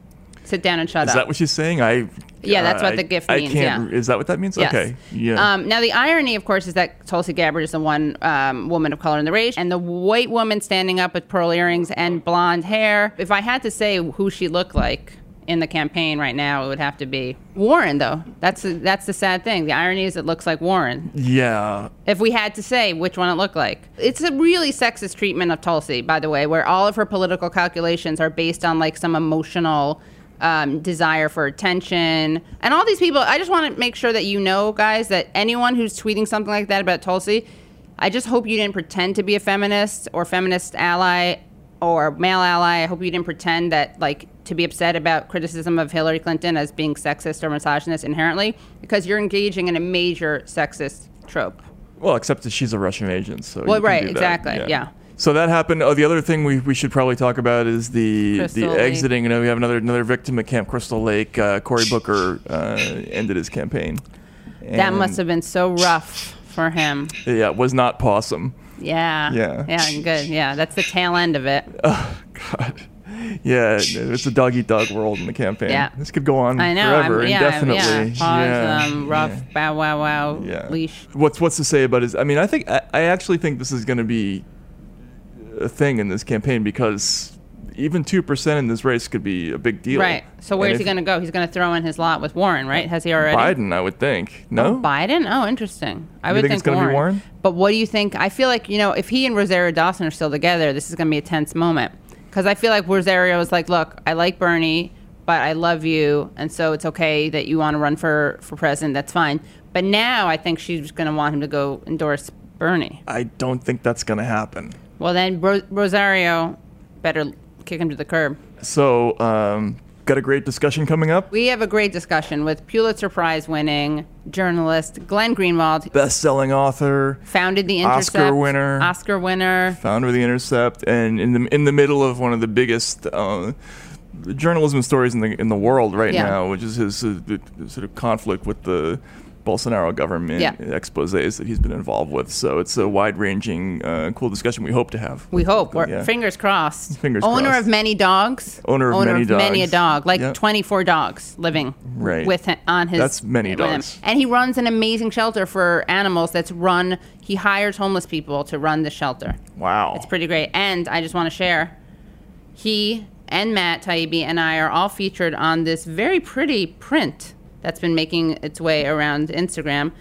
sit down and shut Is up. Is that what she's saying? I. Yeah, that's what I- the GIF I means, yeah. Is that what that means? Yes. Okay. Yeah. Um, now the irony, of course, is that Tulsi Gabbard is the one um, woman of color in the race, and the white woman standing up with pearl earrings and blonde hair. If I had to say who she looked like in the campaign right now, it would have to be Warren. Though that's the, that's the sad thing. The irony is it looks like Warren. yeah. If we had to say which one it looked like, it's a really sexist treatment of Tulsi, by the way, where all of her political calculations are based on like some emotional um, desire for attention. And all these people, I just want to make sure that you know, guys, that anyone who's tweeting something like that about Tulsi, I just hope you didn't pretend to be a feminist or feminist ally or male ally. I hope you didn't pretend that like to be upset about criticism of Hillary Clinton as being sexist or misogynist inherently, because you're engaging in a major sexist trope. Well, except that she's a Russian agent, so. Well, you can right, exactly, yeah. So that happened. Oh, the other thing we, we should probably talk about is the Crystal the Lake. exiting. You know, we have another another victim at Camp Crystal Lake. Uh, Cory Booker uh, ended his campampane. That must have been so rough for him. Yeah, it was not possum. Yeah. Yeah. Yeah, good. Yeah, that's the tail end of it. Oh God. Yeah, it's a dog eat dog world in the campaign. Yeah. This could go on I know. forever, I'm, yeah, indefinitely. Yeah. Pause, Yeah, um, rough, yeah. bow, wow, wow, Yeah. leash. What's what's to say about his? I mean, I think I, I actually think this is going to be a thing in this campaign because even two percent in this race could be a big deal. Right. So where's he going to go? He's going to throw in his lot with Warren, right? Has he already? Biden, I would think. No. Oh, Biden? Oh, interesting. I You would think think, it's be Warren? But what do you think? I feel like, you know, if he and Rosario Dawson are still together, this is going to be a tense moment. Because I feel like Rosario is like, look, I like Bernie, but I love you. And so it's okay that you want to run for, for president. That's fine. But now I think she's going to want him to go endorse Bernie. I don't think that's going to happen. Well, then Ro- Rosario better kick him to the curb. So, um, got a great discussion coming up. We have a great discussion with Pulitzer Prize winning journalist Glenn Greenwald, Best-selling author, founded the Intercept, Oscar winner. Oscar winner. founder of the Intercept, and in the in the middle of one of the biggest uh, journalism stories in the in the world right Yeah. now, which is his uh, the- the sort of conflict with the Bolsonaro government Yeah. exposés that he's been involved with. So it's a wide-ranging, uh, cool discussion we hope to have. We hope. We're, Yeah. Fingers crossed. Fingers Owner crossed. of many dogs. Owner of many dogs. many a dog. Like Yep. 24 dogs living Right. with hi- on his. That's many with him. dogs. And he runs an amazing shelter for animals. That's run. He hires homeless people to run the shelter. Wow. It's pretty great. And I just want to share, he and Matt Taibbi and I are all featured on this very pretty print that's been making its way around Instagram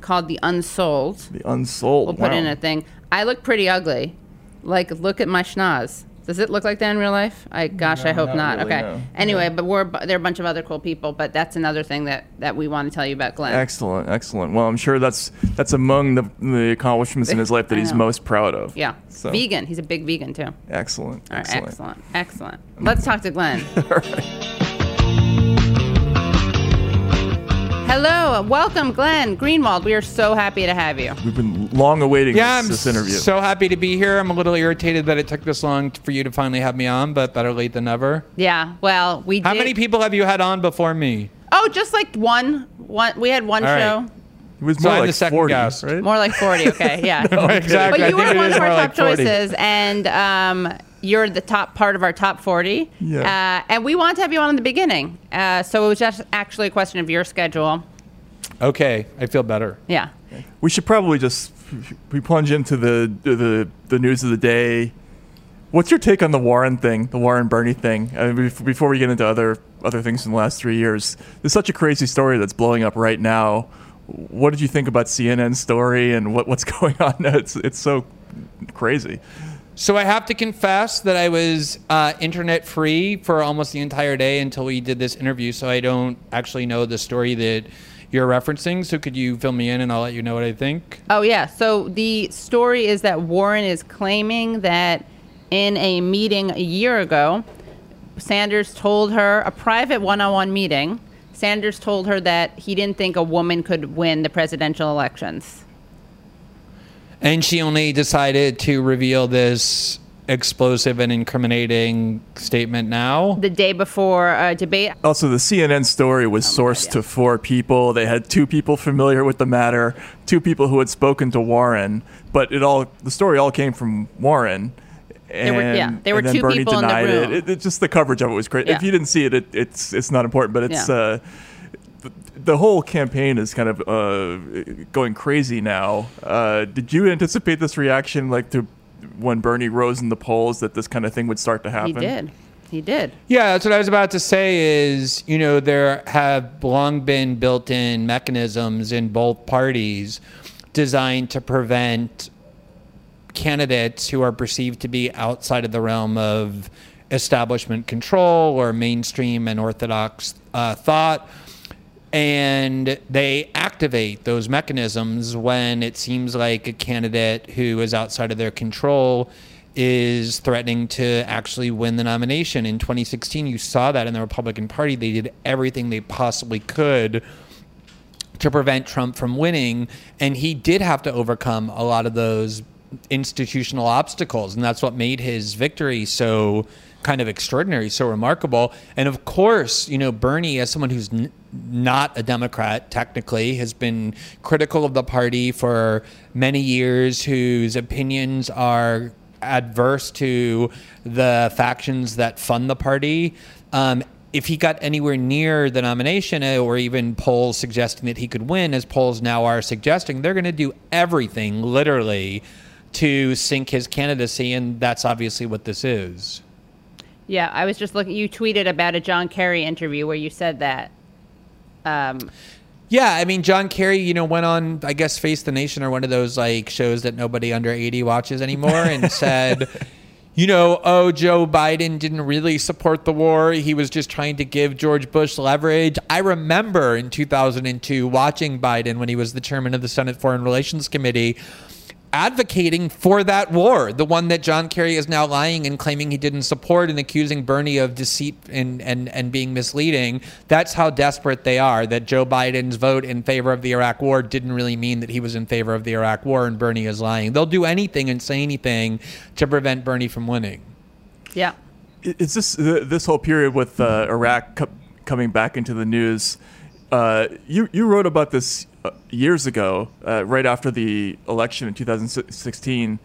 called the Unsold. the unsold. We'll put wow. in a thing. I look pretty ugly. Like, look at my schnoz. Does it look like that in real life? I gosh, I hope not not. really, okay. no. Anyway, but we're there are a bunch of other cool people, but that's another thing that that we want to tell you about Glenn. Excellent, excellent. Well, I'm sure that's that's among the, the accomplishments in his life that he's most proud of. Yeah. So, Vegan. He's a big vegan too. Excellent. right. Excellent. Excellent. Excellent. Let's talk to Glenn. Hello, welcome, Glenn Greenwald. We are so happy to have you. We've been long awaiting Yeah, this, I'm this interview. so happy to be here. I'm a little irritated that it took this long for you to finally have me on, but better late than never. Yeah. Well, we. How did- many people have you had on before me? Oh, just like one. One. We had one All right. Show. it was more I'm like the second 40, guest. right? More like 40, okay, yeah. exactly. But you were one of our top like choices, and um, you're the top part of our top 40. Yeah. Uh, and we wanted to have you on in the beginning. Uh, so it was just actually a question of your schedule. Okay, I feel better. Yeah. We should probably just we plunge into the the the news of the day. What's your take on the Warren thing, the Warren Bernie thing? I mean, before we get into other other things in the last three years, there's such a crazy story that's blowing up right now. What did you think about CNN's story and what, what's going on? It's it's so crazy. So I have to confess that I was uh, internet free for almost the entire day until we did this interview, so I don't actually know the story that you're referencing. So could you fill me in and I'll let you know what I think? Oh, yeah. So the story is that Warren is claiming that in a meeting a year ago, Sanders told her, a private one on one meeting, Sanders told her that he didn't think a woman could win the presidential elections. And she only decided to reveal this explosive and incriminating statement now. The day before a debate. Also, the CNN story was oh, sourced to four people. They had two people familiar with the matter, two people who had spoken to Warren, but it all the story all came from Warren. And, were- yeah, there were and then two Bernie people in the denied room. It. It, it- Just the coverage of it was great. Yeah. If you didn't see it, it it's it's not important, but it's Yeah. uh, the, the whole campaign is kind of uh, going crazy now. Uh, did you anticipate this reaction, like to when Bernie rose in the polls, that this kind of thing would start to happen? He did. He did. Yeah, that's what I was about to say is, you know, there have long been built in mechanisms in both parties designed to prevent candidates who are perceived to be outside of the realm of establishment control or mainstream and orthodox uh, thought. And they activate those mechanisms when it seems like a candidate who is outside of their control is threatening to actually win the nomination. In 2016, you saw that in the Republican Party. They did everything they possibly could to prevent Trump from winning. And he did have to overcome a lot of those institutional obstacles. And that's what made his victory so kind of extraordinary, so remarkable. And of course, you know, Bernie, as someone who's n- not a Democrat technically, has been critical of the party for many years, whose opinions are adverse to the factions that fund the party. Um, if he got anywhere near the nomination uh, or even polls suggesting that he could win, as polls now are suggesting, they're going to do everything literally to sink his candidacy. And that's obviously what this is. Yeah, I was just looking. You tweeted about a John Kerry interview where you said that. Um, Yeah, I mean, John Kerry, you know, went on, I guess, Face the Nation or one of those like shows that nobody under 80 watches anymore and said, you know, oh, Joe Biden didn't really support the war. He was just trying to give George Bush leverage. I remember in 2002 watching Biden when he was the chairman of the Senate Foreign Relations Committee advocating for that war, the one that John Kerry is now lying and claiming he didn't support and accusing Bernie of deceit and, and, and being misleading. That's how desperate they are, that Joe Biden's vote in favor of the Iraq war didn't really mean that he was in favor of the Iraq war and Bernie is lying. They'll do anything and say anything to prevent Bernie from winning. yeah. Is this this whole period with uh, Iraq co- coming back into the news? Uh, you you wrote about this years ago, uh, right after the election in 2016,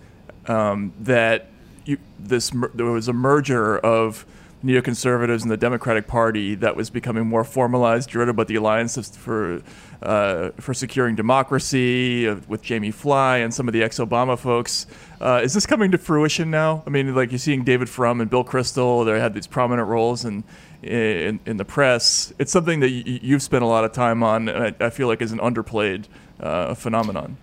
um, that you, this there was a merger of neoconservatives and the Democratic Party that was becoming more formalized, You driven by the Alliance for uh, for Securing Democracy uh, with Jamie Fly and some of the ex-Obama folks. Uh, is this coming to fruition now? I mean, like you're seeing David Frum and Bill Kristol, they had these prominent roles in in, in the press. It's something that y- you've spent a lot of time on, and I, I feel like is an underplayed uh, phenomenon.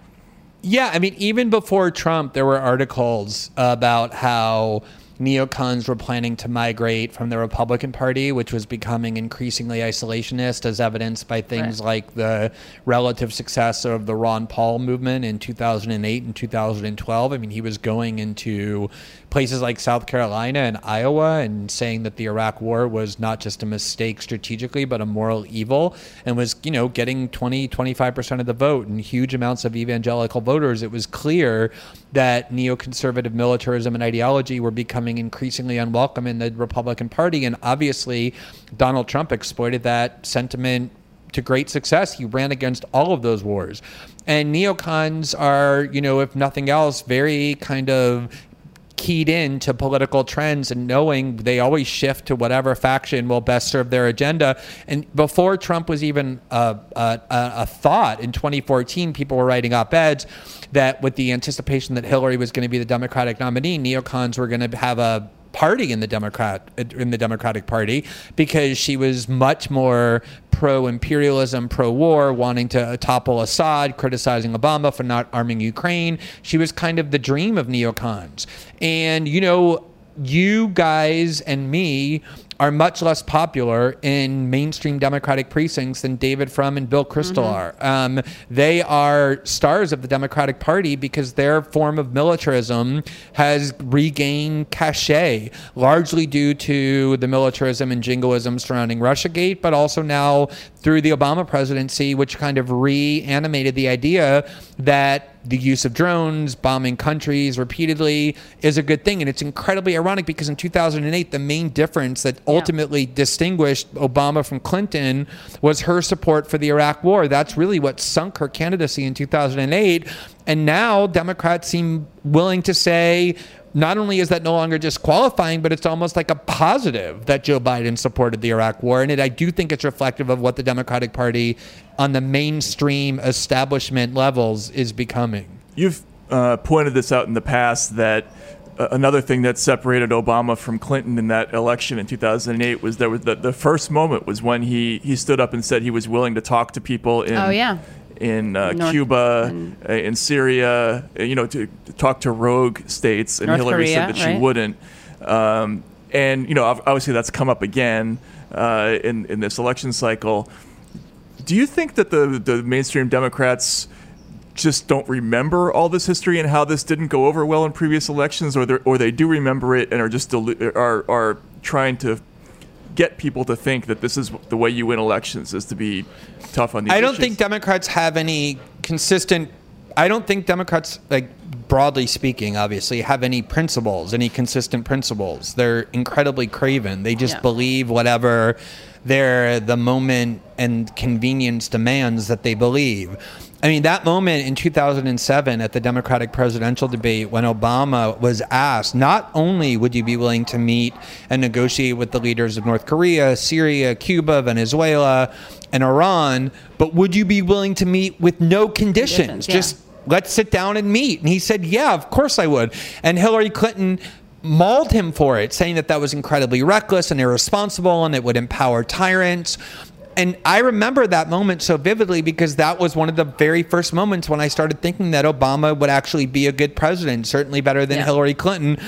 Yeah, I mean, even before Trump, there were articles about how neocons were planning to migrate from the Republican Party, which was becoming increasingly isolationist, as evidenced by things Right. like the relative success of the Ron Paul movement in 2008 and 2012. I mean, he was going into places like South Carolina and Iowa and saying that the Iraq war was not just a mistake strategically, but a moral evil, and was, you know, getting 20, 25% of the vote and huge amounts of evangelical voters. It was clear that neoconservative militarism and ideology were becoming increasingly unwelcome in the Republican Party. And obviously, Donald Trump exploited that sentiment to great success. He ran against all of those wars. And neocons are, you know, if nothing else, very kind of keyed in to political trends and knowing they always shift to whatever faction will best serve their agenda. And before Trump was even a, a, a thought in 2014, people were writing op eds that with the anticipation that Hillary was going to be the Democratic nominee, neocons were going to have a party in the Democrat in the Democratic Party because she was much more pro imperialism, pro war, wanting to topple Assad, criticizing Obama for not arming Ukraine. She was kind of the dream of neocons. And you know, you guys and me are much less popular in mainstream Democratic precincts than David Frum and Bill Kristol are. Um, they are stars of the Democratic Party because their form of militarism has regained cachet, largely due to the militarism and jingoism surrounding Russiagate, but also now through the Obama presidency, which kind of reanimated the idea that the use of drones, bombing countries repeatedly is a good thing. And it's incredibly ironic because in 2008, the main difference that ultimately distinguished Obama from Clinton was her support for the Iraq war. That's really what sunk her candidacy in 2008. And now Democrats seem willing to say, not only is that no longer disqualifying, but it's almost like a positive that Joe Biden supported the Iraq war. And it, I do think it's reflective of what the Democratic Party on the mainstream establishment levels is becoming. You've uh, pointed this out in the past that uh, another thing that separated Obama from Clinton in that election in 2008 was there was the, the first moment was when he, he stood up and said he was willing to talk to people in Oh, yeah. In uh, North- Cuba, uh, in Syria, uh, you know, to, to talk to rogue states, and North Hillary Korea, said that she right? wouldn't. Um, and you know, obviously that's come up again uh, in in this election cycle. Do you think that the the mainstream Democrats just don't remember all this history and how this didn't go over well in previous elections, or they or they do remember it and are just delu- are are trying to get people to think that this is the way you win elections is to be tough on these I don't issues? think Democrats have any consistent. I don't think Democrats, like broadly speaking, obviously, have any principles, any consistent principles. They're incredibly craven. They just Yeah. believe whatever their the moment and convenience demands that they believe. I mean, that moment in 2007 at the Democratic presidential debate when Obama was asked, not only would you be willing to meet and negotiate with the leaders of North Korea, Syria, Cuba, Venezuela, and Iran, but would you be willing to meet with no conditions? Conditions, yeah. Just let's sit down and meet. And he said, yeah, of course I would. And Hillary Clinton mauled him for it, saying that that was incredibly reckless and irresponsible and it would empower tyrants. And I remember that moment so vividly because that was one of the very first moments when I started thinking that Obama would actually be a good president, certainly better than Yeah. Hillary Clinton.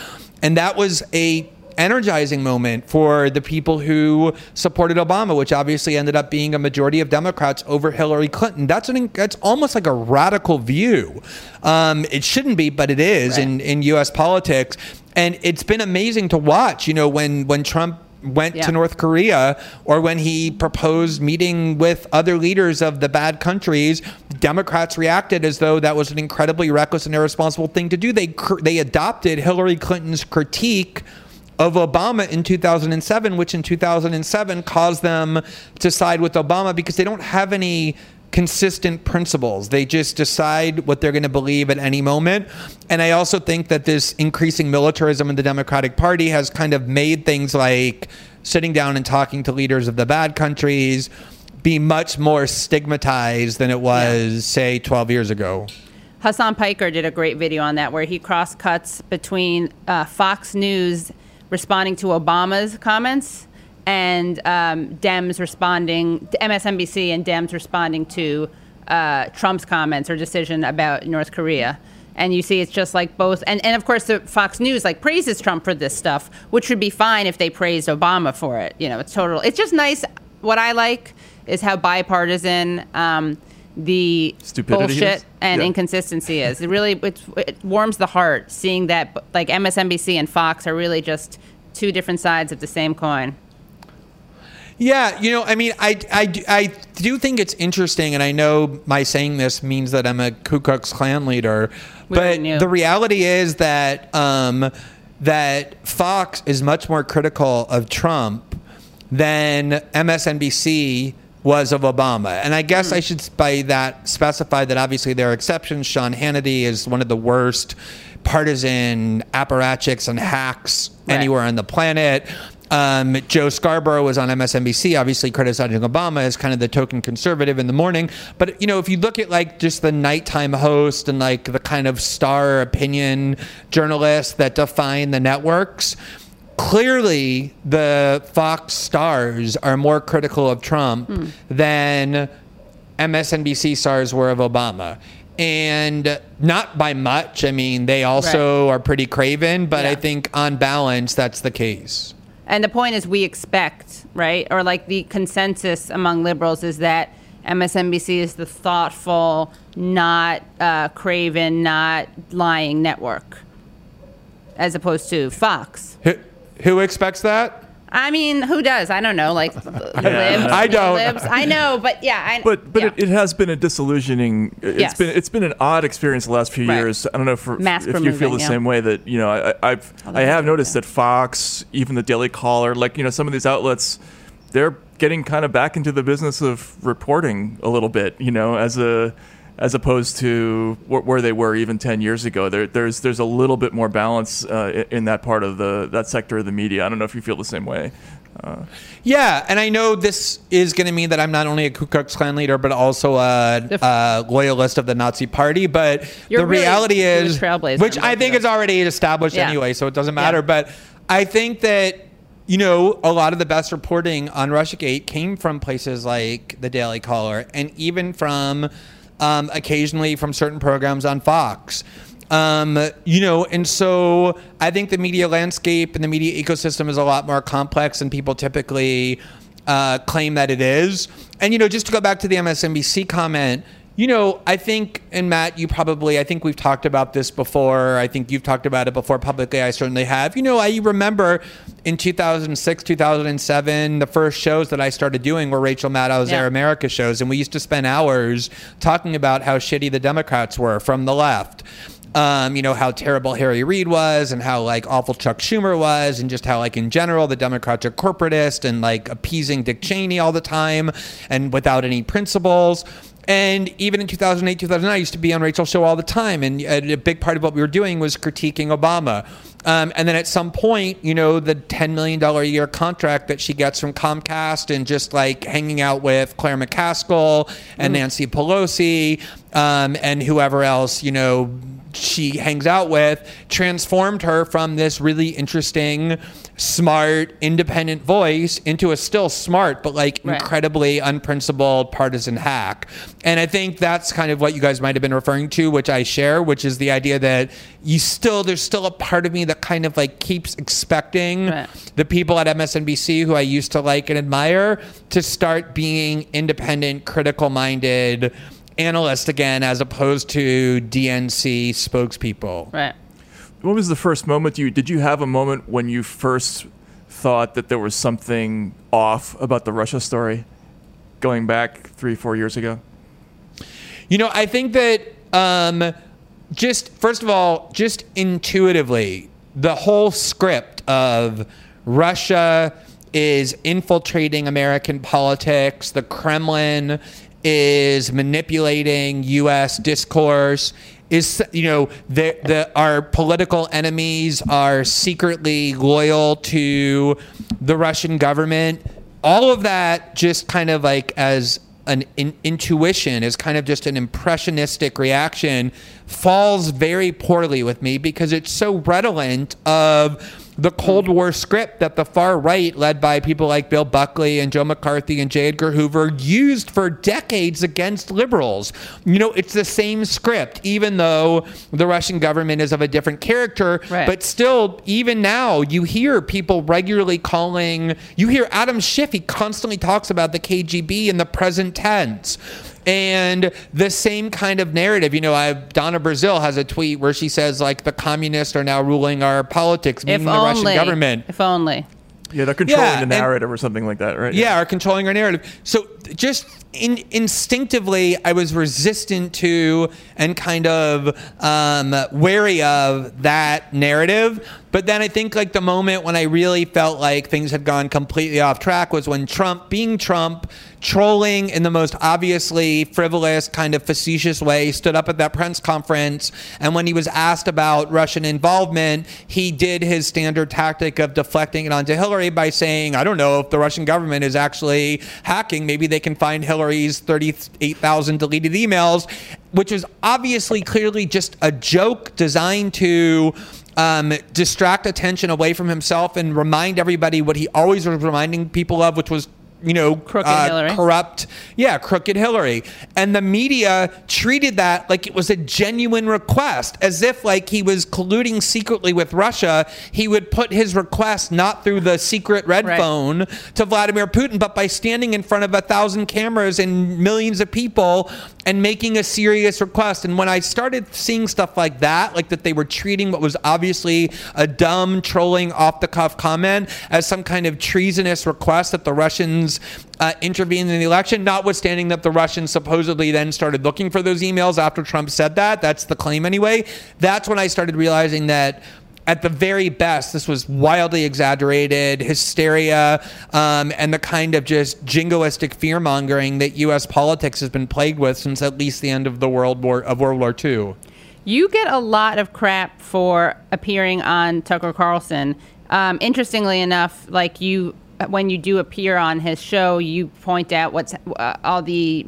And that was a energizing moment for the people who supported Obama, which obviously ended up being a majority of Democrats over Hillary Clinton. That's an that's almost like a radical view. Um, it shouldn't be, but it is Right. in in U.S. politics, and it's been amazing to watch. You know, when when Trump went Yeah. to North Korea or when he proposed meeting with other leaders of the bad countries, Democrats reacted as though that was an incredibly reckless and irresponsible thing to do. They they adopted Hillary Clinton's critique of Obama in 2007, which in 2007 caused them to side with Obama because they don't have any consistent principles. They just decide what they're going to believe at any moment. And I also think that this increasing militarism in the Democratic Party has kind of made things like sitting down and talking to leaders of the bad countries be much more stigmatized than it was, yeah. say, 12 years ago. Hasan Piker did a great video on that where he cross cuts between uh, Fox News responding to Obama's comments and um, Dems responding, MSNBC and Dems responding to uh, Trump's comments or decision about North Korea. And you see, it's just like both, and, and of course, the Fox News like praises Trump for this stuff, which would be fine if they praised Obama for it. You know, it's total. It's just nice. What I like is how bipartisan um, the Stupidity bullshit is? and Yeah. inconsistency is. It really it, it warms the heart seeing that like MSNBC and Fox are really just two different sides of the same coin. Yeah, you know, I mean, I, I, I do think it's interesting, and I know my saying this means that I'm a Ku Klux Klan leader, We but the reality is that um, that Fox is much more critical of Trump than MSNBC was of Obama. And I guess Hmm. I should by that specify that obviously there are exceptions. Sean Hannity is one of the worst partisan apparatchiks and hacks Right. anywhere on the planet. Um, Joe Scarborough was on MSNBC, obviously criticizing Obama as kind of the token conservative in the morning. But you know, if you look at like just the nighttime host and like the kind of star opinion journalists that define the networks, clearly the Fox stars are more critical of Trump than MSNBC stars were of Obama. And not by much. I mean, they also are pretty craven, but I think on balance, that's the case. And the point is, we expect, right? Or like the consensus among liberals is that MSNBC is the thoughtful, not uh, craven, not lying network, as opposed to Fox. Who, who expects that? I mean, who does? I don't know. Like libs, I don't. Libs. I know, but yeah. I, But but yeah. it, it has been a disillusioning. It's Yes. been it's been an odd experience the last few Right. years. I don't know if, if you feel the yeah. same way that you know I, I- I've oh, I have noticed that Fox, even the Daily Caller, like you know some of these outlets, they're getting kind of back into the business of reporting a little bit. You know, as a as opposed to wh- where they were even 10 years ago. There, there's there's a little bit more balance uh, in that part of the that sector of the media. I don't know if you feel the same way. Yeah, and I know this is going to mean that I'm not only a Ku Klux Klan leader, but also a, The f- a loyalist of the Nazi Party. But You're the really- reality is, which I think is already established Yeah. anyway, so it doesn't matter. Yeah. But I think that you know a lot of the best reporting on RussiaGate came from places like the Daily Caller, and even from um, occasionally from certain programs on Fox. Um, you know, and so I think the media landscape and the media ecosystem is a lot more complex than people typically uh, claim that it is. And you know, just to go back to the MSNBC comment, you know, I think, and Matt, you probably, I think we've talked about this before. I think you've talked about it before publicly. I certainly have. You know, I remember in 2006, 2007, the first shows that I started doing were Rachel Maddow's Yeah. Air America shows, and we used to spend hours talking about how shitty the Democrats were from the left. Um, you know how terrible Harry Reid was, and how like awful Chuck Schumer was, and just how like in general the Democrats are corporatist and like appeasing Dick Cheney all the time, and without any principles. And even in 2008, 2009, I used to be on Rachel's show all the time, and a big part of what we were doing was critiquing Obama. Um, and then at some point, you know, the $10 million a year contract that she gets from Comcast and just like hanging out with Claire McCaskill and Nancy Pelosi um, and whoever else, you know, she hangs out with transformed her from this really interesting, smart, independent voice into a still smart, but like Right. incredibly unprincipled partisan hack. And I think that's kind of what you guys might have been referring to, which I share, which is the idea that you still, there's still a part of me that kind of like keeps expecting Right. the people at MSNBC who I used to like and admire to start being independent, critical minded analysts again, as opposed to DNC spokespeople. right. What was the first moment you did you have a moment when you first thought that there was something off about the Russia story going back 3 4 years ago? You know, I think that um, just first of all, just intuitively, the whole script of Russia is infiltrating American politics, the Kremlin is manipulating U.S. discourse. Is you know the, the our political enemies are secretly loyal to the Russian government. All of that just kind of like as an in, intuition is kind of just an impressionistic reaction falls very poorly with me because it's so redolent of the Cold War script that the far right, led by people like Bill Buckley and Joe McCarthy and J. Edgar Hoover, used for decades against liberals. You know, it's the same script, even though the Russian government is of a different character. Right. But still, even now, you hear people regularly calling, you hear Adam Schiff, he constantly talks about the KGB in the present tense and the same kind of narrative. You know, I, Donna Brazile has a tweet where she says like the communists are now ruling our politics, meaning If the Russian government. If only. Yeah, they're controlling Yeah, the and- narrative or something like that, right? Yeah, are controlling our narrative. So just in, instinctively, I was resistant to and kind of um, wary of that narrative. But then I think like the moment when I really felt like things had gone completely off track was when Trump, being Trump, trolling in the most obviously frivolous, kind of facetious way, stood up at that press conference. And when he was asked about Russian involvement, he did his standard tactic of deflecting it onto Hillary by saying, I don't know if the Russian government is actually hacking. Maybe they can find Hillary's 38,000 deleted emails, which was obviously clearly just a joke designed to um, distract attention away from himself and remind everybody what he always was reminding people of, which was you know, Crooked uh, Hillary. corrupt, yeah, crooked Hillary. And the media treated that like it was a genuine request, as if like he was colluding secretly with Russia. He would put his request not through the secret red Right. phone to Vladimir Putin, but by standing in front of a thousand cameras and millions of people and making a serious request. And when I started seeing stuff like that, like that they were treating what was obviously a dumb, trolling, off the cuff comment as some kind of treasonous request that the Russians uh, intervened in the election, notwithstanding that the Russians supposedly then started looking for those emails after Trump said that. That's the claim anyway. That's when I started realizing that at the very best, this was wildly exaggerated hysteria um, and the kind of just jingoistic fear mongering that U.S. politics has been plagued with since at least the end of the World War of World War II. You get a lot of crap for appearing on Tucker Carlson. Um, interestingly enough, like you, when you do appear on his show, you point out what's uh, all the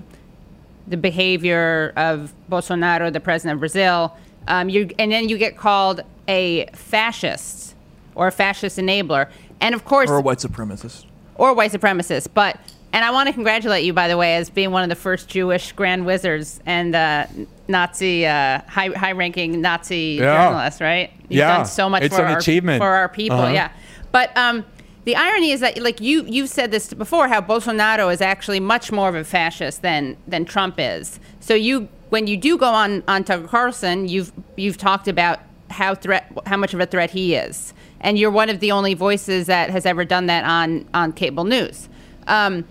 the behavior of Bolsonaro, the president of Brazil. Um, you and then you get called a fascist or a fascist enabler, and of course, Or a white supremacist. or white supremacist. But and I want to congratulate you, by the way, as being one of the first Jewish grand wizards and uh, Nazi uh, high high ranking Nazi Yeah. journalist. Right? You've Yeah. done so much It's for an our, achievement. for our people. Uh-huh. Yeah, but. Um, the irony is that, like you, you've said this before, how Bolsonaro is actually much more of a fascist than than Trump is. So you, when you do go on on Tucker Carlson, you've you've talked about how threat, how much of a threat he is, and you're one of the only voices that has ever done that on on cable news. Um,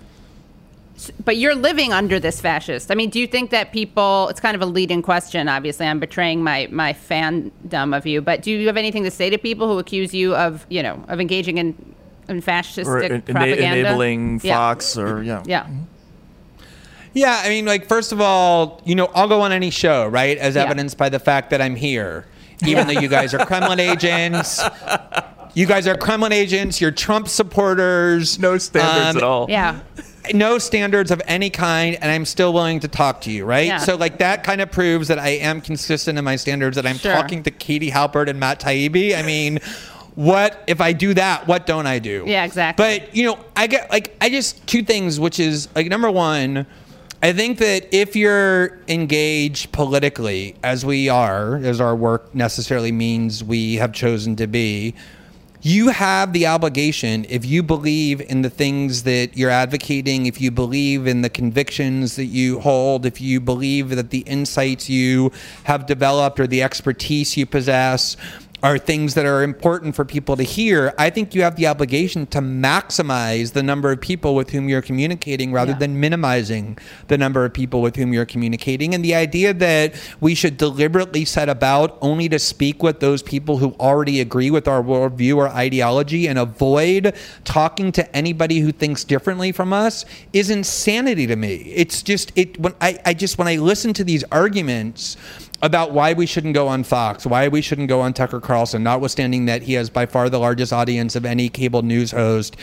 but you're living under this fascist. I mean, do you think that people? It's kind of a leading question. Obviously, I'm betraying my my fandom of you. But do you have anything to say to people who accuse you of you know of engaging in in fascistic Or en- propaganda? enabling Yeah. Fox or, yeah. Yeah. Yeah, I mean, like, first of all, you know, I'll go on any show, right? As Yeah. evidenced by the fact that I'm here. Even though you guys are Kremlin agents. You guys are Kremlin agents, you're Trump supporters. No standards um, at all. Yeah. no standards of any kind and i'm still willing to talk to you right Yeah. so like that kind of proves that i am consistent in my standards that i'm Sure. talking to katie halper and matt taibbi i mean what if i do that what don't i do Yeah, exactly. but you know i get like i just two things which is like number one I think that if you're engaged politically, as we are, as our work necessarily means we have chosen to be, you have the obligation if you believe in the things that you're advocating if you believe in the convictions that you hold if you believe that the insights you have developed or the expertise you possess are things that are important for people to hear, I think you have the obligation to maximize the number of people with whom you're communicating rather Yeah. than minimizing the number of people with whom you're communicating. And the idea that we should deliberately set about only to speak with those people who already agree with our worldview or ideology and avoid talking to anybody who thinks differently from us is insanity to me. It's just it when I, I just when I listen to these arguments about why we shouldn't go on Fox, why we shouldn't go on Tucker Carlson, notwithstanding that he has by far the largest audience of any cable news host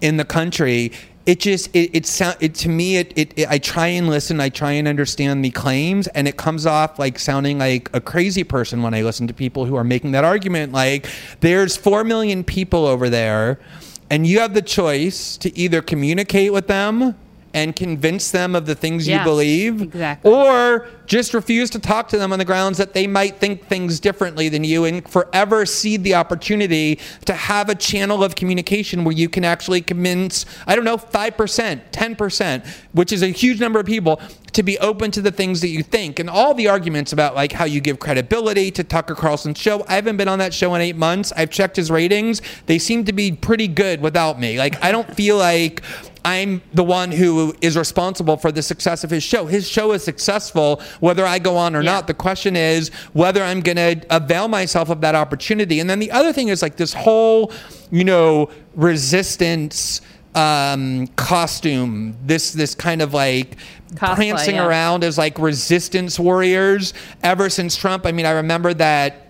in the country. It just it it sound it to me it, it it I try and listen, I try and understand the claims, and it comes off like sounding like a crazy person when I listen to people who are making that argument. Like there's four million people over there, and you have the choice to either communicate with them and convince them of the things you believe exactly. or just refuse to talk to them on the grounds that they might think things differently than you and forever cede the opportunity to have a channel of communication where you can actually convince, I don't know, 5%, 10%, which is a huge number of people to be open to the things that you think. And all the arguments about like how you give credibility to Tucker Carlson's show. I haven't been on that show in eight months. I've checked his ratings. They seem to be pretty good without me. Like, I don't feel like I'm the one who is responsible for the success of his show. His show is successful whether I go on or Yeah. not. The question is whether I'm going to avail myself of that opportunity. And then the other thing is like this whole, you know, resistance um costume this this kind of like Cosplay, prancing yeah. around as like resistance warriors ever since Trump I mean I remember that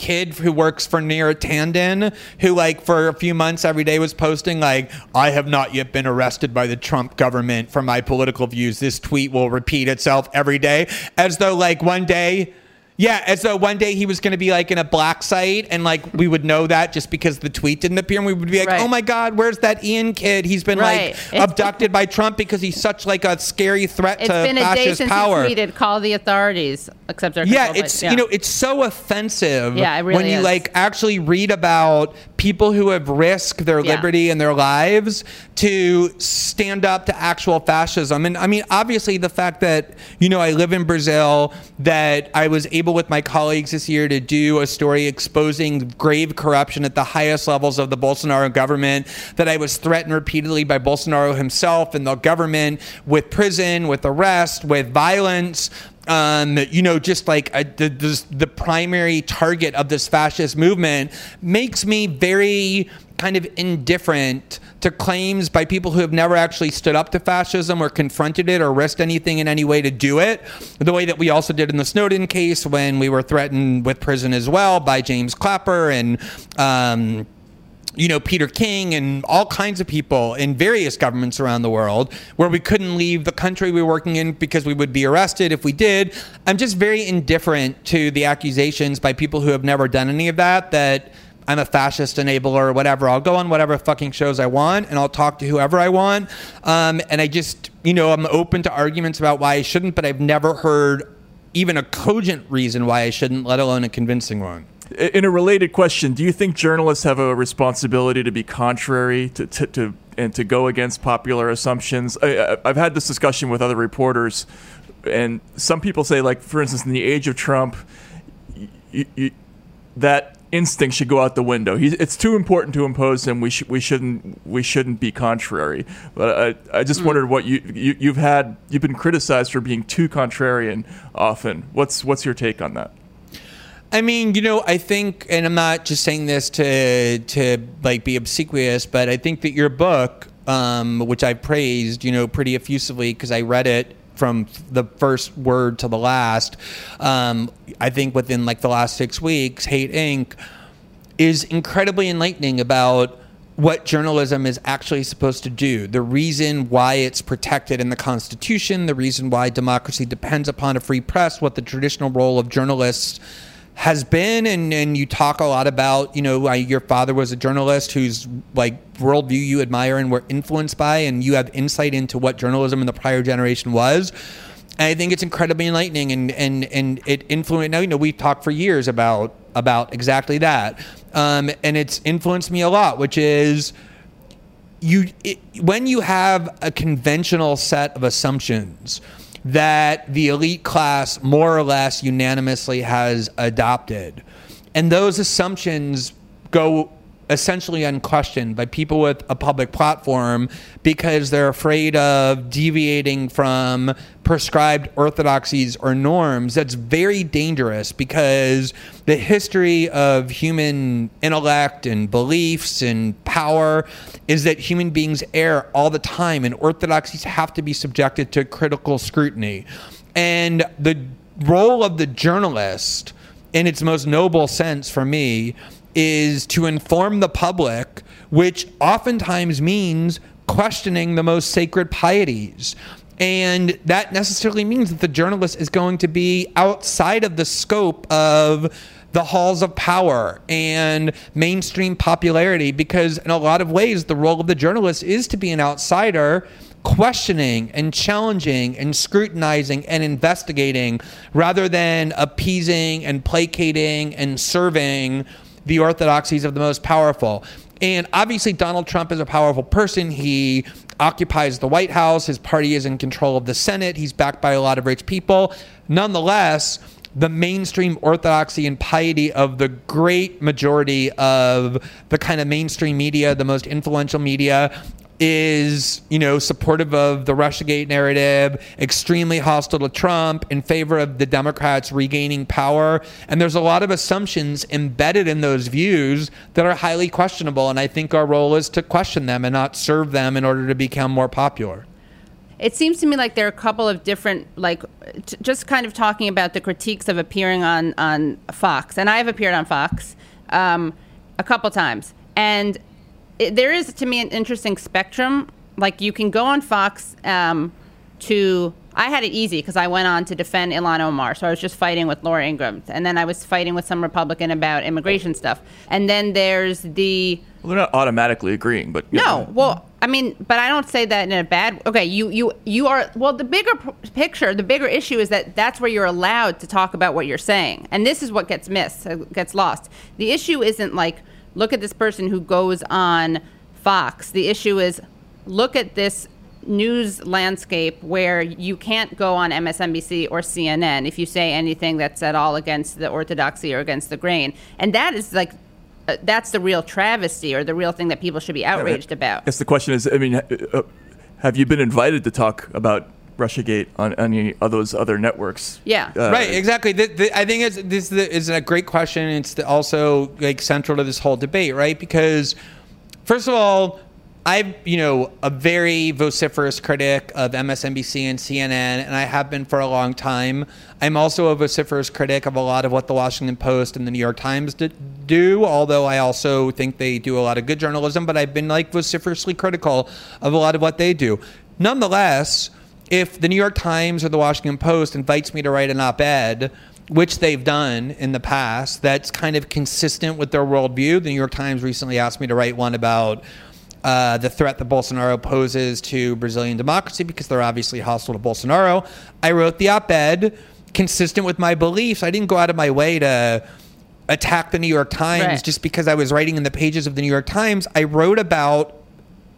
kid who works for Neera Tanden, who like for a few months every day was posting like, "I have not yet been arrested by the Trump government for my political views." This tweet will repeat itself every day, as though like one day. Yeah, as though one day he was going to be like in a black site, and like we would know that just because the tweet didn't appear, and we would be like, Right. "Oh my God, where's that Ian kid? He's been Right. like abducted by Trump because he's such like a scary threat It's to been a day since he tweeted, "Call the authorities." Except they're yeah, by- it's yeah. you know it's so offensive Yeah, it when you is. like actually read about people who have risked their Yeah. liberty and their lives to stand up to actual fascism. And I mean, obviously, the fact that you know I live in Brazil, that I was able with my colleagues this year to do a story exposing grave corruption at the highest levels of the Bolsonaro government, that I was threatened repeatedly by Bolsonaro himself and the government with prison, with arrest, with violence um, you know, just like a, the, the the primary target of this fascist movement makes me very kind of indifferent to claims by people who have never actually stood up to fascism or confronted it or risked anything in any way to do it. The way that we also did in the Snowden case when we were threatened with prison as well by James Clapper and. Um, you know, Peter King and all kinds of people in various governments around the world where we couldn't leave the country we were working in because we would be arrested if we did. I'm just very indifferent to the accusations by people who have never done any of that, that I'm a fascist enabler or whatever. I'll go on whatever fucking shows I want and I'll talk to whoever I want. Um, and I just, you know, I'm open to arguments about why I shouldn't, but I've never heard even a cogent reason why I shouldn't, let alone a convincing one. In a related question, do you think journalists have a responsibility to be contrary to, to, to and to go against popular assumptions? I, I- I've had this discussion with other reporters, and some people say, like for instance, in the age of Trump, y y that instinct should go out the window. He's, it's too important to impose him. We should we shouldn't we shouldn't be contrary. But I, I just mm. wondered what you, you you've had you've been criticized for being too contrarian often. What's what's your take on that? I mean, you know, I think, and I'm not just saying this to to like be obsequious, but I think that your book, um, which I praised, you know, pretty effusively because I read it from the first word to the last. Um, I think within like the last six weeks, Hate Inc. is incredibly enlightening about what journalism is actually supposed to do, the reason why it's protected in the Constitution, the reason why democracy depends upon a free press, what the traditional role of journalists has been and, and you talk a lot about you know your father was a journalist whose like worldview you admire and were influenced by and you have insight into what journalism in the prior generation was. And I think it's incredibly enlightening and and and it influenced now you know we've talked for years about about exactly that. Um, and it's influenced me a lot which is you it, when you have a conventional set of assumptions that the elite class more or less unanimously has adopted. And those assumptions go essentially unquestioned by people with a public platform because they're afraid of deviating from prescribed orthodoxies or norms. That's very dangerous because the history of human intellect and beliefs and power is that human beings err all the time, and orthodoxies have to be subjected to critical scrutiny. And the role of the journalist, in its most noble sense for me, is to inform the public, which oftentimes means questioning the most sacred pieties. And that necessarily means that the journalist is going to be outside of the scope of the halls of power and mainstream popularity because, in a lot of ways, the role of the journalist is to be an outsider questioning and challenging and scrutinizing and investigating rather than appeasing and placating and serving the orthodoxies of the most powerful. And obviously, Donald Trump is a powerful person. He occupies the White House. His party is in control of the Senate. He's backed by a lot of rich people. Nonetheless, the mainstream orthodoxy and piety of the great majority of the kind of mainstream media, the most influential media, is, you know, supportive of the Russiagate narrative, extremely hostile to Trump, in favor of the Democrats regaining power. And there's a lot of assumptions embedded in those views that are highly questionable. And I think our role is to question them and not serve them in order to become more popular. It seems to me like there are a couple of different, like, t- just kind of talking about the critiques of appearing on on Fox, and I have appeared on Fox um, a couple times, and it, there is to me an interesting spectrum. Like, you can go on Fox um, to. I had it easy because I went on to defend Ilhan Omar, so I was just fighting with Laura Ingraham, and then I was fighting with some Republican about immigration stuff, and then there's the Well, they're not automatically agreeing, but no, well, I mean, but I don't say that in a bad. Okay, you you you are well. The bigger p- picture, the bigger issue is that that's where you're allowed to talk about what you're saying, and this is what gets missed, uh, gets lost. The issue isn't like look at this person who goes on Fox. The issue is look at this news landscape where you can't go on MSNBC or CNN if you say anything that's at all against the orthodoxy or against the grain, and that is like. Uh, that's the real travesty or the real thing that people should be outraged about. I guess the question is, I mean, uh, uh, have you been invited to talk about RussiaGate on any of those other networks? Yeah. Uh, right, exactly. The, the, I think it's, this is- is a great question. It's the- also like central to this whole debate, right? Because first of all, I'm you know a very vociferous critic of MSNBC and CNN, and I have been for a long time. I'm also a vociferous critic of a lot of what the Washington Post and the New York Times do, although I also think they do a lot of good journalism. But I've been like vociferously critical of a lot of what they do. Nonetheless, if the New York Times or the Washington Post invites me to write an op-ed which they've done in the past that's kind of consistent with their worldview. The New York Times recently asked me to write one about uh, the threat that Bolsonaro poses to Brazilian democracy because they're obviously hostile to Bolsonaro. I wrote the op ed consistent with my beliefs. I didn't go out of my way to attack the New York Times Right. just because I was writing in the pages of the New York Times. I wrote about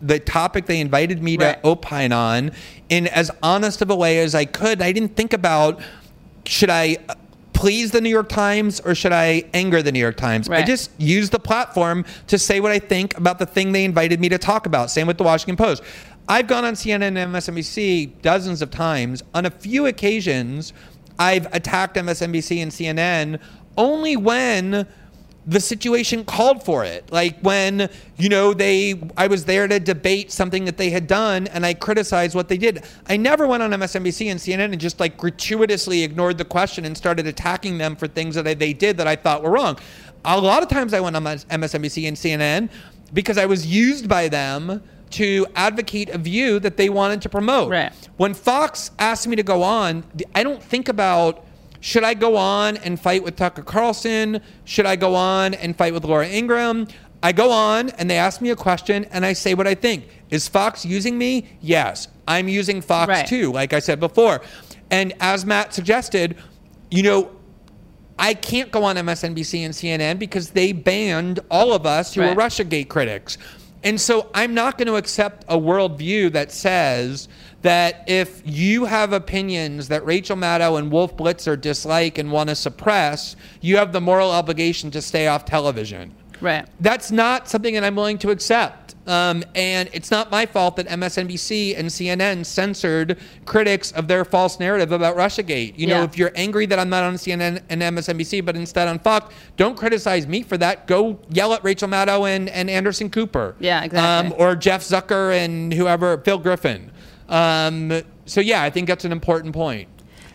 the topic they invited me to opine on in as honest of a way as I could. I didn't think about should I please the New York Times or should I anger the New York Times? I just used the platform to say what I think about the thing they invited me to talk about. Same with the Washington Post. I've gone on CNN and MSNBC dozens of times. On a few occasions, I've attacked MSNBC and CNN only when the situation called for it. Like when, you know, they I was there to debate something that they had done and I criticized what they did. I never went on MSNBC and CNN and just like gratuitously ignored the question and started attacking them for things that they did that I thought were wrong. A lot of times I went on MSNBC and CNN because I was used by them to advocate a view that they wanted to promote. Right. When Fox asked me to go on, I don't think about should I go on and fight with Tucker Carlson? Should I go on and fight with Laura Ingraham? I go on and they ask me a question and I say what I think. Is Fox using me? Yes. I'm using Fox Right. too, like I said before. And as Matt suggested, you know, I can't go on MSNBC and CNN because they banned all of us who Right. are Russiagate critics. And so I'm not going to accept a worldview that says that if you have opinions that Rachel Maddow and Wolf Blitzer dislike and want to suppress, you have the moral obligation to stay off television. Right. That's not something that I'm willing to accept. Um, and it's not my fault that MSNBC and CNN censored critics of their false narrative about Russiagate. You know, Yeah. if you're angry that I'm not on CNN and MSNBC, but instead on Fox, don't criticize me for that. Go yell at Rachel Maddow and, and Anderson Cooper. Yeah, exactly. Um, or Jeff Zucker and whoever, Phil Griffin. Um, so, yeah, I think that's an important point.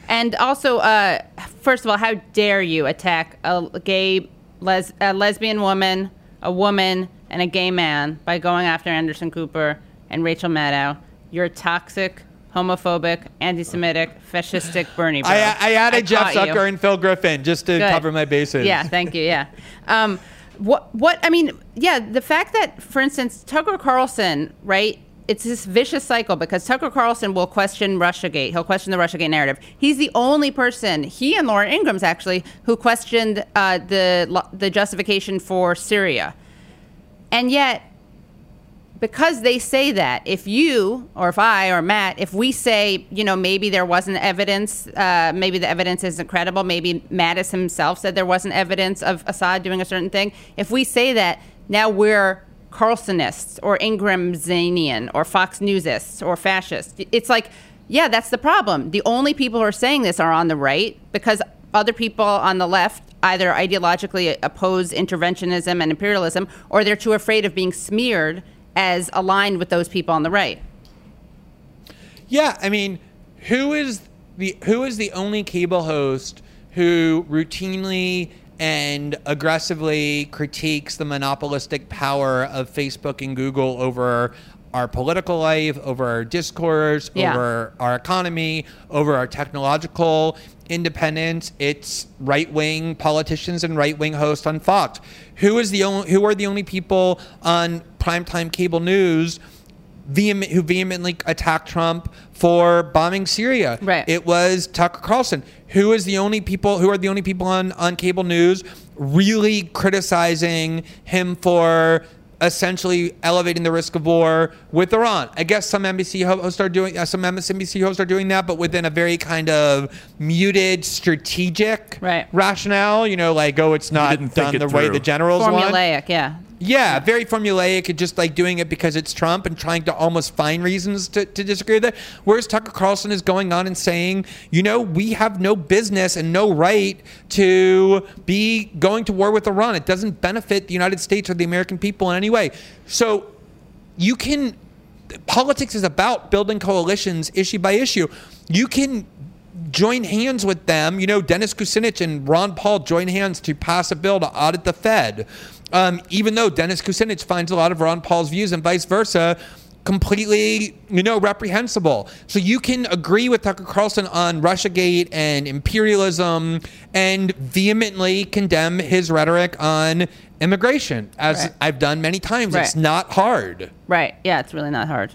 And also, uh, first of all, how dare you attack a gay, les- a lesbian woman, a woman, and a gay man by going after Anderson Cooper and Rachel Maddow? You're toxic, homophobic, anti-Semitic, fascistic Bernie. Bro. I, I added Jeff caught you. Zucker and Phil Griffin just to Good. cover my bases. Yeah, thank you. Yeah. Um, what? What? I mean, yeah. The fact that, for instance, Tucker Carlson, right? It's this vicious cycle because Tucker Carlson will question RussiaGate. He'll question the RussiaGate narrative. He's the only person, he and Laura Ingrams actually, who questioned uh, the the justification for Syria, and yet because they say that if you or if i or matt if we say you know maybe there wasn't evidence uh, maybe the evidence isn't credible maybe mattis himself said there wasn't evidence of assad doing a certain thing if we say that now we're carlsonists or ingramsian or fox newsists or fascists it's like yeah that's the problem the only people who are saying this are on the right because other people on the left either ideologically oppose interventionism and imperialism or they're too afraid of being smeared as aligned with those people on the right. Yeah, I mean, who is the who is the only cable host who routinely and aggressively critiques the monopolistic power of Facebook and Google over our political life, over our discourse, Yeah. over our economy, over our technological independence. It's right-wing politicians and right-wing hosts on Fox. Who is the only who are the only people on primetime cable news vehement, who vehemently attacked Trump for bombing Syria. Right. It was Tucker Carlson, who is the only people who are the only people on, on cable news really criticizing him for essentially elevating the risk of war with Iran. I guess some NBC hosts are doing uh, some MSNBC hosts are doing that, but within a very kind of muted strategic Right. rationale. You know, like oh, it's not done it the way the generals want. Formulaic, yeah. Yeah, very formulaic and just like doing it because it's Trump and trying to almost find reasons to, to disagree with it. Whereas Tucker Carlson is going on and saying, you know, we have no business and no right to be going to war with Iran. It doesn't benefit the United States or the American people in any way. So you can, politics is about building coalitions issue by issue. You can join hands with them. You know, Dennis Kucinich and Ron Paul join hands to pass a bill to audit the Fed. Um, even though Dennis Kucinich finds a lot of Ron Paul's views and vice versa completely, you know, reprehensible. So you can agree with Tucker Carlson on Russiagate and imperialism and vehemently condemn his rhetoric on immigration, as Right. I've done many times. It's not hard. Right. Yeah, it's really not hard.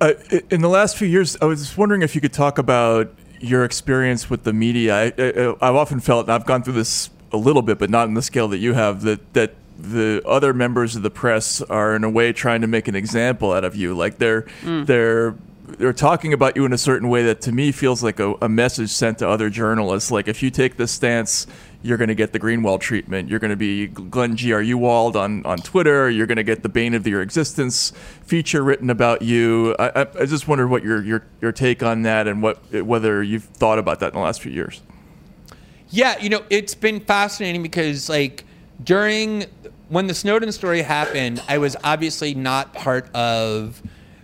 Uh, in the last few years, I was wondering if you could talk about your experience with the media. I, I, I've often felt, and I've gone through this a little bit, but not in the scale that you have, that that the other members of the press are in a way trying to make an example out of you. Like they're mm. they're they're talking about you in a certain way that to me feels like a, a message sent to other journalists. Like if you take this stance, you're going to get the Greenwald treatment. You're going to be Glenn G. R. Wald on, on Twitter. You're going to get the bane of your existence feature written about you. I, I, I just wondered what your, your your take on that and what whether you've thought about that in the last few years. Yeah, you know, it's been fascinating because like during when the Snowden story happened, I was obviously not part of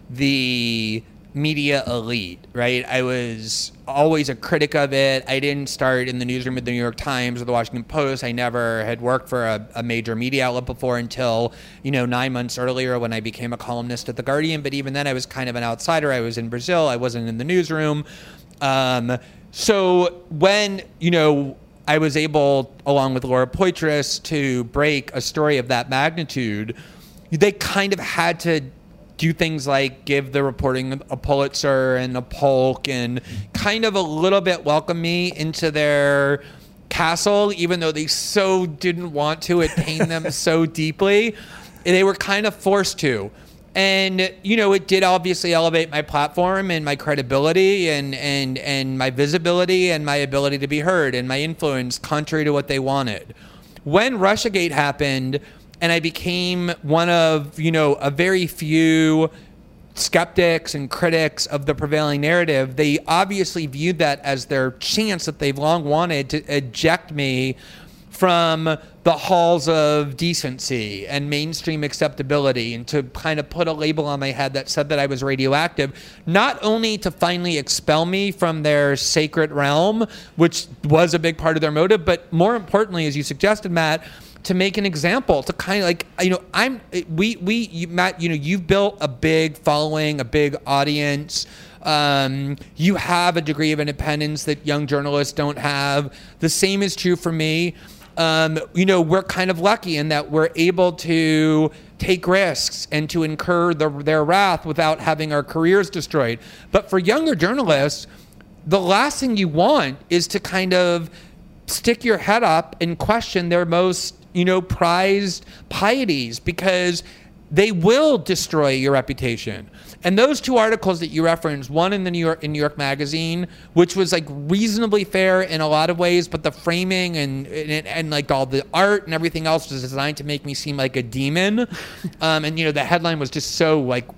the media elite, right? I was always a critic of it. I didn't start in the newsroom of the New York Times or the Washington Post. I never had worked for a, a major media outlet before until, you know, nine months earlier when I became a columnist at The Guardian. But even then, I was kind of an outsider. I was in Brazil, I wasn't in the newsroom. Um, so when, you know, I was able, along with Laura Poitras, to break a story of that magnitude, they kind of had to do things like give the reporting a Pulitzer and a Polk and kind of a little bit welcome me into their castle, even though they so didn't want to. It pained them so deeply. they were kind of forced to. And you know, it did obviously elevate my platform and my credibility and and and my visibility and my ability to be heard and my influence contrary to what they wanted. When Russiagate happened and I became one of, you know, a very few skeptics and critics of the prevailing narrative, they obviously viewed that as their chance that they've long wanted to eject me from the halls of decency and mainstream acceptability and to kind of put a label on my head that said that I was radioactive, not only to finally expel me from their sacred realm, which was a big part of their motive, but more importantly, as you suggested, Matt, to make an example to kind of like you know i'm we we you, matt you know you've built a big following a big audience um, you have a degree of independence that young journalists don't have. The same is true for me um, you know we're kind of lucky in that we're able to take risks and to incur the, their wrath without having our careers destroyed but for younger journalists the last thing you want is to kind of stick your head up and question their most you know, prized pieties because they will destroy your reputation. And those two articles that you referenced, one in the New York in New York Magazine, which was like reasonably fair in a lot of ways, but the framing and and, and like all the art and everything else was designed to make me seem like a demon. Um, and you know, the headline was just so like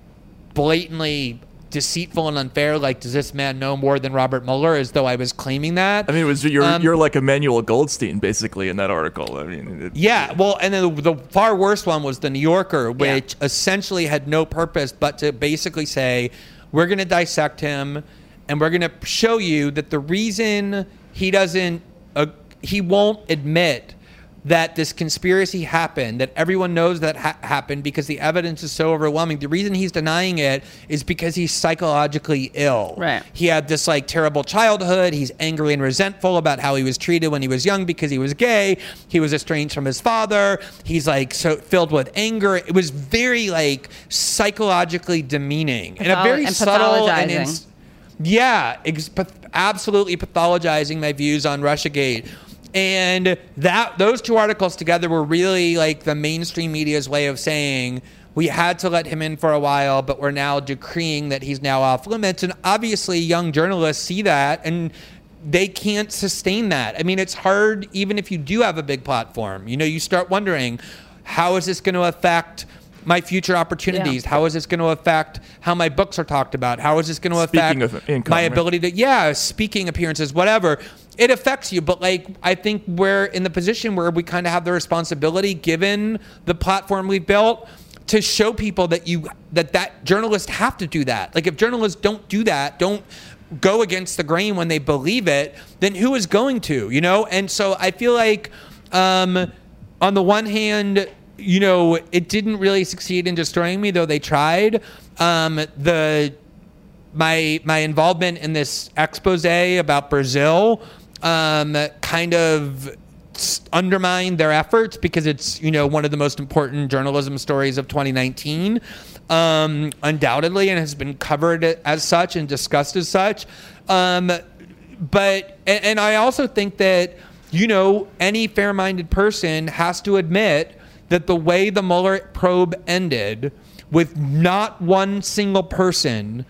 blatantly deceitful and unfair. Like, does this man know more than Robert Mueller? As though I was claiming that. I mean, it was you're um, you're like Emmanuel Goldstein basically in that article. I mean, it, yeah. Well, and then the, the, far worse one was the New Yorker, which yeah. essentially had no purpose but to basically say, we're going to dissect him, and we're going to show you that the reason he doesn't, uh, he won't admit that this conspiracy happened, that everyone knows that ha- happened because the evidence is so overwhelming. The reason he's denying it is because he's psychologically ill. Right. He had this like terrible childhood. He's angry and resentful about how he was treated when he was young because he was gay. He was estranged from his father. He's like so filled with anger. It was very like psychologically demeaning Patholo- and a very and subtle and ins- yeah, ex- path- absolutely pathologizing my views on Russiagate. And that those two articles together were really like the mainstream media's way of saying we had to let him in for a while, but we're now decreeing that he's now off limits. And obviously, young journalists see that and they can't sustain that. I mean, it's hard even if you do have a big platform. You know, you start wondering how is this going to affect my future opportunities? Yeah. How is this going to affect how my books are talked about? How is this going to Speaking affect income, my ability to yeah, speaking appearances, whatever. It affects you, but like I think we're in the position where we kind of have the responsibility, given the platform we've built, to show people that you that that journalists have to do that. Like if journalists don't do that, don't go against the grain when they believe it, then who is going to? You know. And so I feel like, um, on the one hand, you know, it didn't really succeed in destroying me, though they tried. Um, the my my involvement in this expose about Brazil um, kind of undermined their efforts because it's you know one of the most important journalism stories of 2019 um, undoubtedly and has been covered as such and discussed as such. Um, but and, and I also think that you know any fair-minded person has to admit that the way the Mueller probe ended with not one single person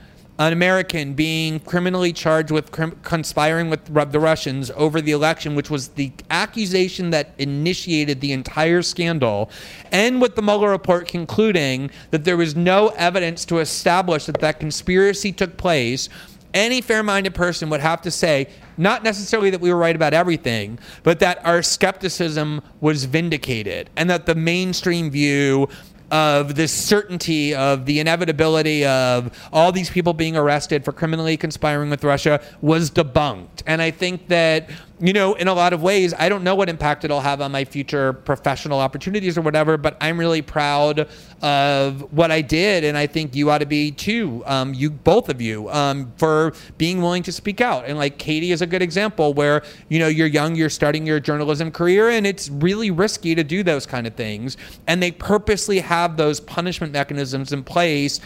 an American being criminally charged with crim- conspiring with the Russians over the election, which was the accusation that initiated the entire scandal, and with the Mueller report concluding that there was no evidence to establish that that conspiracy took place. Any fair minded person would have to say, not necessarily that we were right about everything, but that our skepticism was vindicated and that the mainstream view of this certainty of the inevitability of all these people being arrested for criminally conspiring with Russia was debunked. And I think that, you know, in a lot of ways, I don't know what impact it'll have on my future professional opportunities or whatever, but I'm really proud of what I did. And I think you ought to be too, um, you, both of you, um, for being willing to speak out. And like Katie is a good example where, you know, you're young, you're starting your journalism career, and it's really risky to do those kind of things. And they purposely have those punishment mechanisms in place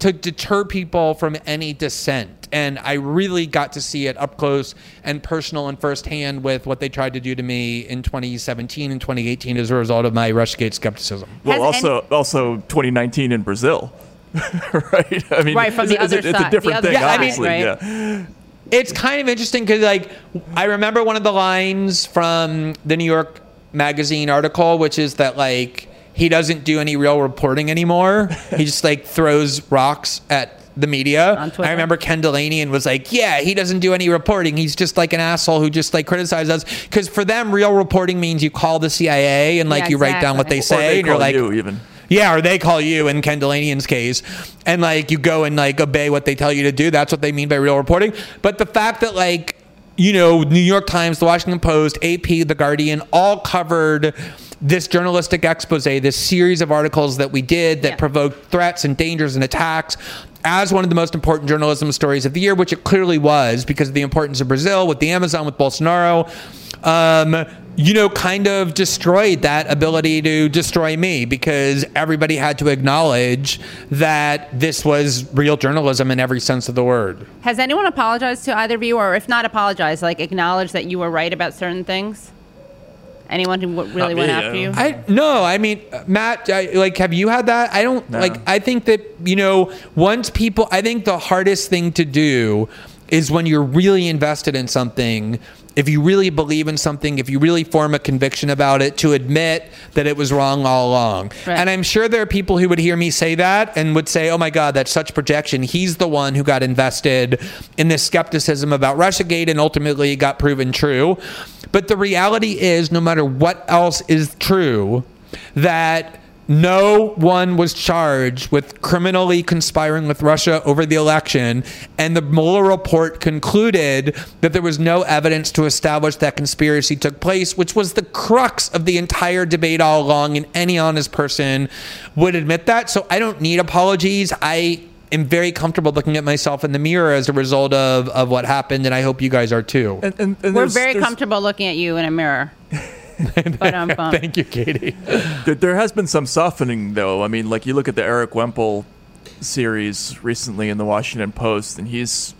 to deter people from any dissent. And I really got to see it up close and personal and firsthand with what they tried to do to me in 2017 and 2018 as a result of my Rushgate skepticism. Well, Has also also 2019 in Brazil, right? I mean, Right, from the it's, other it's, a- it's a side- the different other thing, side, obviously. right? Yeah. it's kind of interesting because like i remember one of the lines from the new york magazine article which is that like he doesn't do any real reporting anymore. He just like throws rocks at the media. I remember Ken Dilanian was like yeah he doesn't do any reporting. He's just like an asshole who just like criticizes us. Because for them real reporting means you call the cia and like Yeah, you write down what they say Or they and you're like you even. yeah, or they call you in Ken Dilanian's case, and like you go and like obey what they tell you to do. That's what they mean by real reporting. But the fact that like you know, New York Times, The Washington Post, AP, The Guardian, all covered this journalistic expose, this series of articles that we did that Yeah. provoked threats and dangers and attacks as one of the most important journalism stories of the year, which it clearly was because of the importance of Brazil with the Amazon, with Bolsonaro. Um, you know, kind of destroyed that ability to destroy me because everybody had to acknowledge that this was real journalism in every sense of the word. Has anyone apologized to either of you, or if not apologized, like acknowledge that you were right about certain things? Anyone who w- really Not went after I you? I no, I mean, uh, Matt, I, like, have you had that? I don't No. like. I think that you know, once people, I think the hardest thing to do is when you're really invested in something. If you really believe in something, if you really form a conviction about it, to admit that it was wrong all along. Right. And I'm sure there are people who would hear me say that and would say, "Oh my God, that's such projection." He's the one who got invested in this skepticism about RussiaGate, and ultimately got proven true. But the reality is, no matter what else is true, that no one was charged with criminally conspiring with Russia over the election, and the Mueller report concluded that there was no evidence to establish that conspiracy took place, which was the crux of the entire debate all along, and any honest person would admit that. So I don't need apologies. I am very comfortable looking at myself in the mirror as a result of, of what happened, and I hope you guys are too. And, and, and We're very comfortable looking at you in a mirror. but um, Thank you, Katie. There, there has been some softening, though. I mean, like you look at the Erik Wemple series recently in the Washington Post, and he's,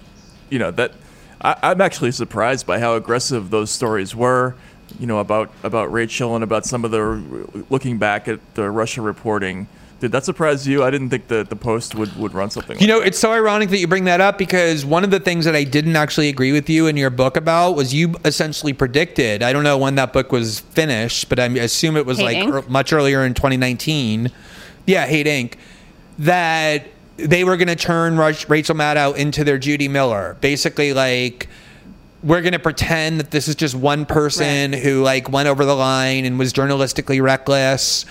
you know, that I, I'm actually surprised by how aggressive those stories were. You know, about about Rachel and about some of the looking back at the Russia reporting. Did that surprise you? I didn't think that the Post would, would run something. You like know, it's so ironic that you bring that up because one of the things that I didn't actually agree with you in your book about was you essentially predicted. I don't know when that book was finished, but I assume it was Hate like er- much earlier in 2019. Yeah, Hate Inc. That they were going to turn Rush, Rachel Maddow into their Judy Miller. Basically, like we're going to pretend that this is just one person who like went over the line and was journalistically reckless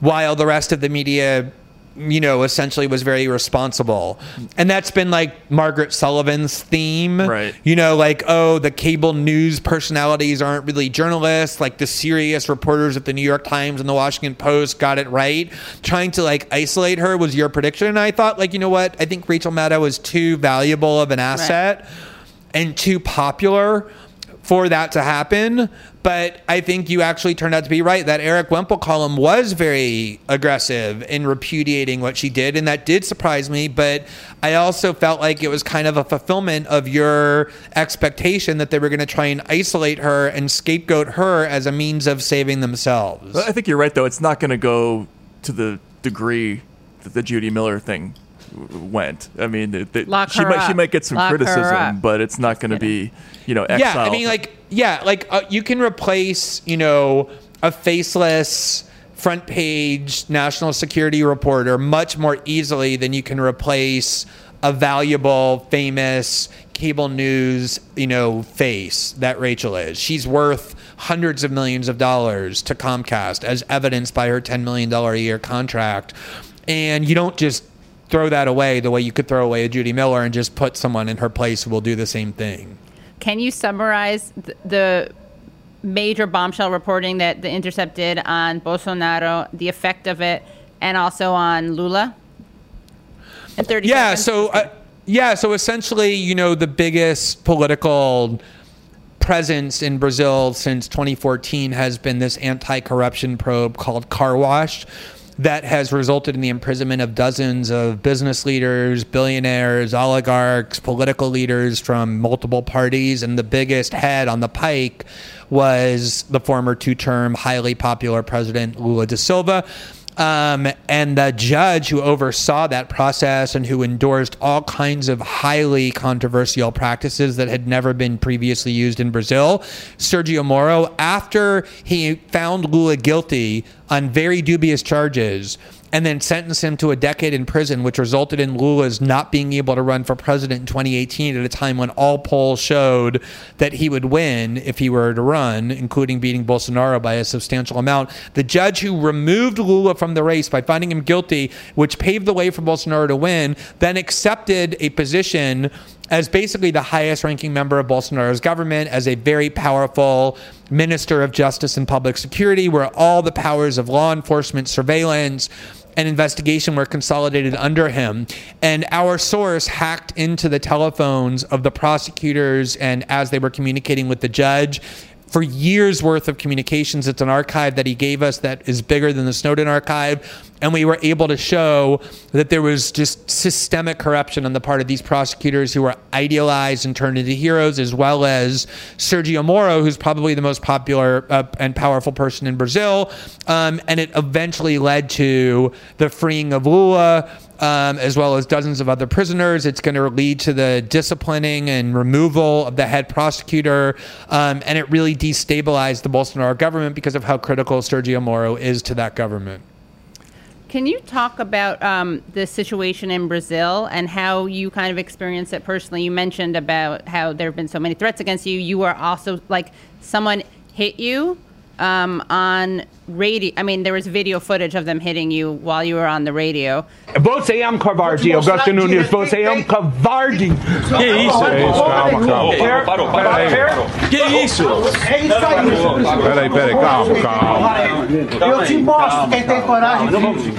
while the rest of the media you know essentially was very responsible. And that's been like margaret sullivan's theme. Right. you know like oh the cable news personalities aren't really journalists. Like the serious reporters at the new york times and the washington post got it right. Trying to like isolate her was your prediction. And i thought like you know what? I think rachel maddow is too valuable of an asset and too popular for that to happen. But I think you actually turned out to be right. That Erik Wemple column was very aggressive in repudiating what she did, and that did surprise me. But I also felt like it was kind of a fulfillment of your expectation that they were going to try and isolate her and scapegoat her as a means of saving themselves. I think you're right, though. It's not going to go to the degree that the Judy Miller thing went. I mean, it, it- she her might she might get some Lock criticism, but it's not going to be, you know, exile. Yeah, I mean, like, yeah, like uh, you can replace, you know, a faceless front page national security reporter much more easily than you can replace a valuable, famous cable news, you know, face that Rachel is. She's worth hundreds of millions of dollars to Comcast, as evidenced by her $10 million a year contract. And you don't just throw that away the way you could throw away a Judy Miller and just put someone in her place who will do the same thing. Can you summarize th- the major bombshell reporting that The Intercept did on Bolsonaro, the effect of it, and also on Lula? In 30 yeah seconds? so uh, yeah so essentially you know the biggest political presence in brazil since 2014 has been this anti-corruption probe called car wash that has resulted in the imprisonment of dozens of business leaders, billionaires, oligarchs, political leaders from multiple parties. And the biggest head on the pike was the former two term, highly popular president Lula da Silva. Um, and the judge who oversaw that process and who endorsed all kinds of highly controversial practices that had never been previously used in Brazil, Sergio Moro, after he found Lula guilty on very dubious charges and then sentenced him to a decade in prison, which resulted in Lula's not being able to run for president in 2018 at a time when all polls showed that he would win if he were to run, including beating Bolsonaro by a substantial amount. The judge who removed Lula from the race by finding him guilty, which paved the way for Bolsonaro to win, then accepted a position as basically the highest ranking member of Bolsonaro's government, as a very powerful minister of justice and public security, where all the powers of law enforcement, surveillance, and investigation were consolidated under him. And our source hacked into the telephones of the prosecutors and as they were communicating with the judge for years worth of communications. It's an archive that he gave us that is bigger than the Snowden archive. And we were able to show that there was just systemic corruption on the part of these prosecutors who were idealized and turned into heroes, as well as Sergio Moro, who's probably the most popular uh, and powerful person in Brazil. Um, and it eventually led to the freeing of Lula um, as well as dozens of other prisoners. It's going to lead to the disciplining and removal of the head prosecutor. Um, and it really destabilized the Bolsonaro government because of how critical Sergio Moro is to that government. Can you talk about um, the situation in Brazil and how you kind of experienced it personally? You mentioned about how there have been so many threats against you. You were also like someone hit you um, on radio. I mean, there was video footage of them hitting you while you were on the radio. Você é covarde, Augusto Nunes. Você é um covarde. Que isso? É isso, calma, calma. Parou, parou, parou. Que isso? É isso aí. Peraí, peraí, calma, calma. Eu te mostro quem tem coragem.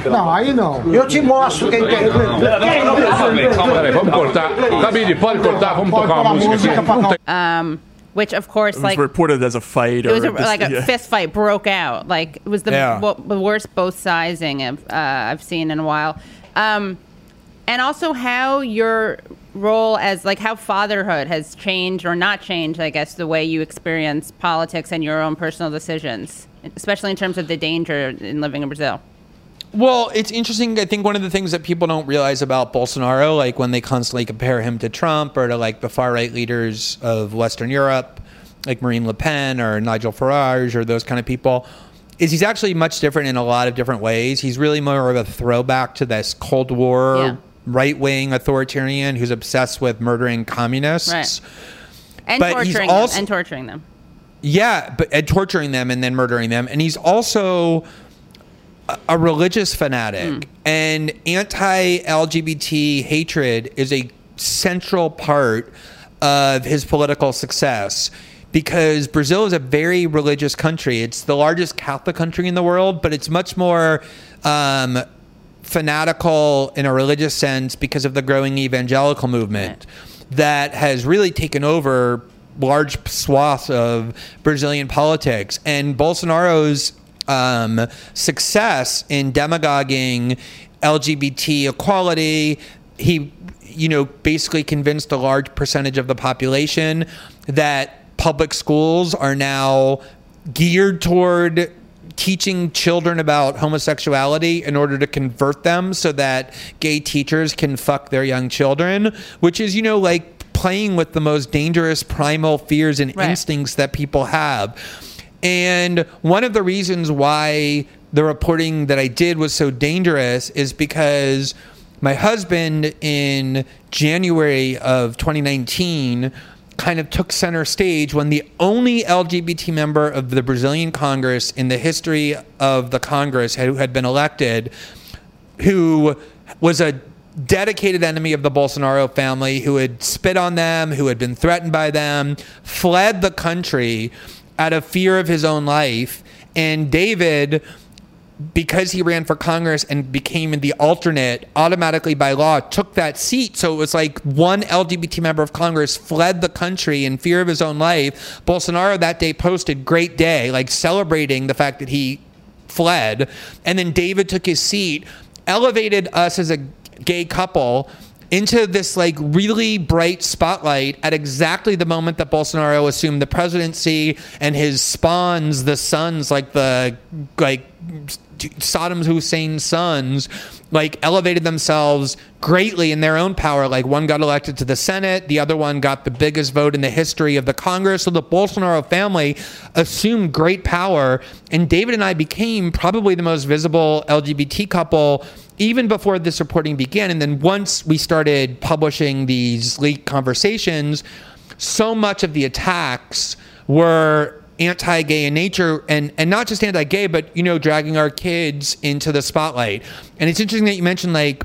Não, aí não. Eu te mostro quem tem. Peraí, vamos cortar. Cabide, pode cortar, vamos tocar uma música aqui. Não tem- Um, which of course, It was like reported as a fight. it was a, like a yeah. fist fight broke out. Like it was the Yeah. what, the worst both sizing of, uh, I've seen in a while. Um, and also how your role as like how fatherhood has changed or not changed, I guess, the way you experience politics and your own personal decisions, especially in terms of the danger in living in Brazil. Well, it's interesting. I think one of the things that people don't realize about Bolsonaro, like when they constantly compare him to Trump or to like the far right leaders of Western Europe, like Marine Le Pen or Nigel Farage or those kind of people, is he's actually much different in a lot of different ways. He's really more of a throwback to this Cold War Yeah. right wing authoritarian who's obsessed with murdering communists. Right. And But torturing also- them. And torturing them. Yeah, but and torturing them and then murdering them. And he's also a, religious fanatic. And anti-LGBT hatred is a central part of his political success. Because Brazil is a very religious country. It's the largest Catholic country in the world, but it's much more um, fanatical in a religious sense because of the growing evangelical movement that has really taken over large swaths of Brazilian politics. And Bolsonaro's um, success in demagoguing LGBT equality, he, you know, basically convinced a large percentage of the population that public schools are now geared toward teaching children about homosexuality in order to convert them so that gay teachers can fuck their young children, which is, you know, like playing with the most dangerous primal fears and Right. instincts that people have. And one of the reasons why the reporting that I did was so dangerous is because my husband in January of 2019 kind of took center stage when the only LGBT member of the Brazilian Congress in the history of the Congress who had been elected, who was a dedicated enemy of the Bolsonaro family, who had spit on them, who had been threatened by them, fled the country out of fear of his own life. And David because he ran for Congress and became the alternate automatically by law took that seat. So it was like one LGBT member of Congress fled the country in fear of his own life. Bolsonaro that day posted great day, like celebrating the fact that he fled. And then David took his seat, elevated us as a gay couple into this like really bright spotlight at exactly the moment that Bolsonaro assumed the presidency and his spawns, the sons, like the like Saddam Hussein's sons, like elevated themselves greatly in their own power. Like one got elected to the Senate, the other one got the biggest vote in the history of the Congress. So the Bolsonaro family assumed great power, and David and I became probably the most visible LGBT couple even before this reporting began. And then once we started publishing these leaked conversations, so much of the attacks were anti-gay in nature and and not just anti-gay but you know dragging our kids into the spotlight and it's interesting that you mentioned like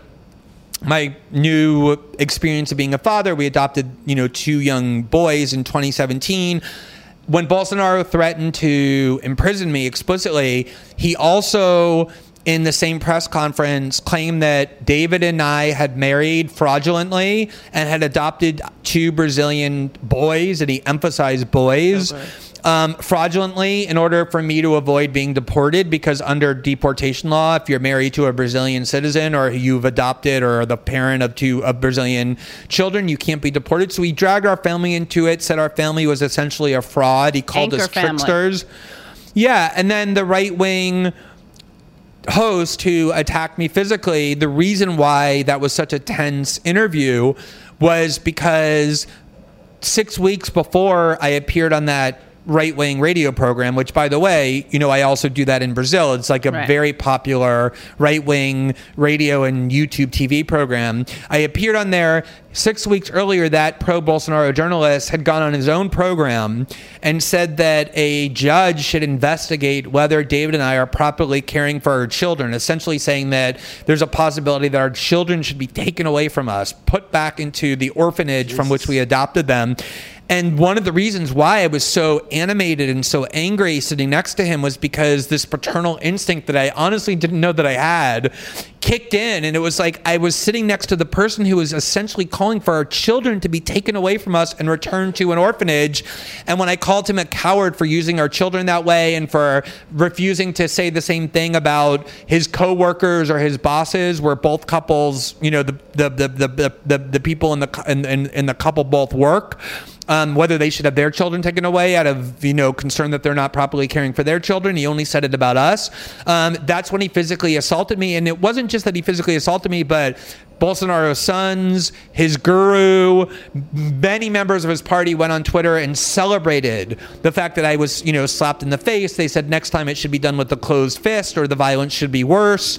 my new experience of being a father we adopted you know two young boys in 2017 when bolsonaro threatened to imprison me explicitly he also in the same press conference claimed that David and I had married fraudulently and had adopted two Brazilian boys, and he emphasized boys. Um, fraudulently in order for me to avoid being deported because under deportation law if you're married to a brazilian citizen or you've adopted or are the parent of two of brazilian children you can't be deported so he dragged our family into it said our family was essentially a fraud he called Anchor us family. tricksters yeah and then the right wing host who attacked me physically, the reason why that was such a tense interview was because six weeks before I appeared on that right wing radio program, which by the way, you know, I also do that in Brazil. It's like a Right. very popular right wing radio and YouTube TV program. I appeared on there six weeks earlier. That pro Bolsonaro journalist had gone on his own program and said that a judge should investigate whether David and I are properly caring for our children, essentially saying that there's a possibility that our children should be taken away from us, put back into the orphanage from which we adopted them. And one of the reasons why I was so animated and so angry sitting next to him was because this paternal instinct that I honestly didn't know that I had kicked in. And it was like I was sitting next to the person who was essentially calling for our children to be taken away from us and returned to an orphanage. And when I called him a coward for using our children that way and for refusing to say the same thing about his coworkers or his bosses, where both couples, you know, the the the the, the, the, people in the in, in, in the couple both work um, whether they should have their children taken away out of you know concern that they're not properly caring for their children. He only said it about us. Um, that's when he physically assaulted me, and it wasn't just that he physically assaulted me, but Bolsonaro's sons, his guru, many members of his party went on Twitter and celebrated the fact that I was, you know, slapped in the face. They said next time it should be done with the closed fist or the violence should be worse.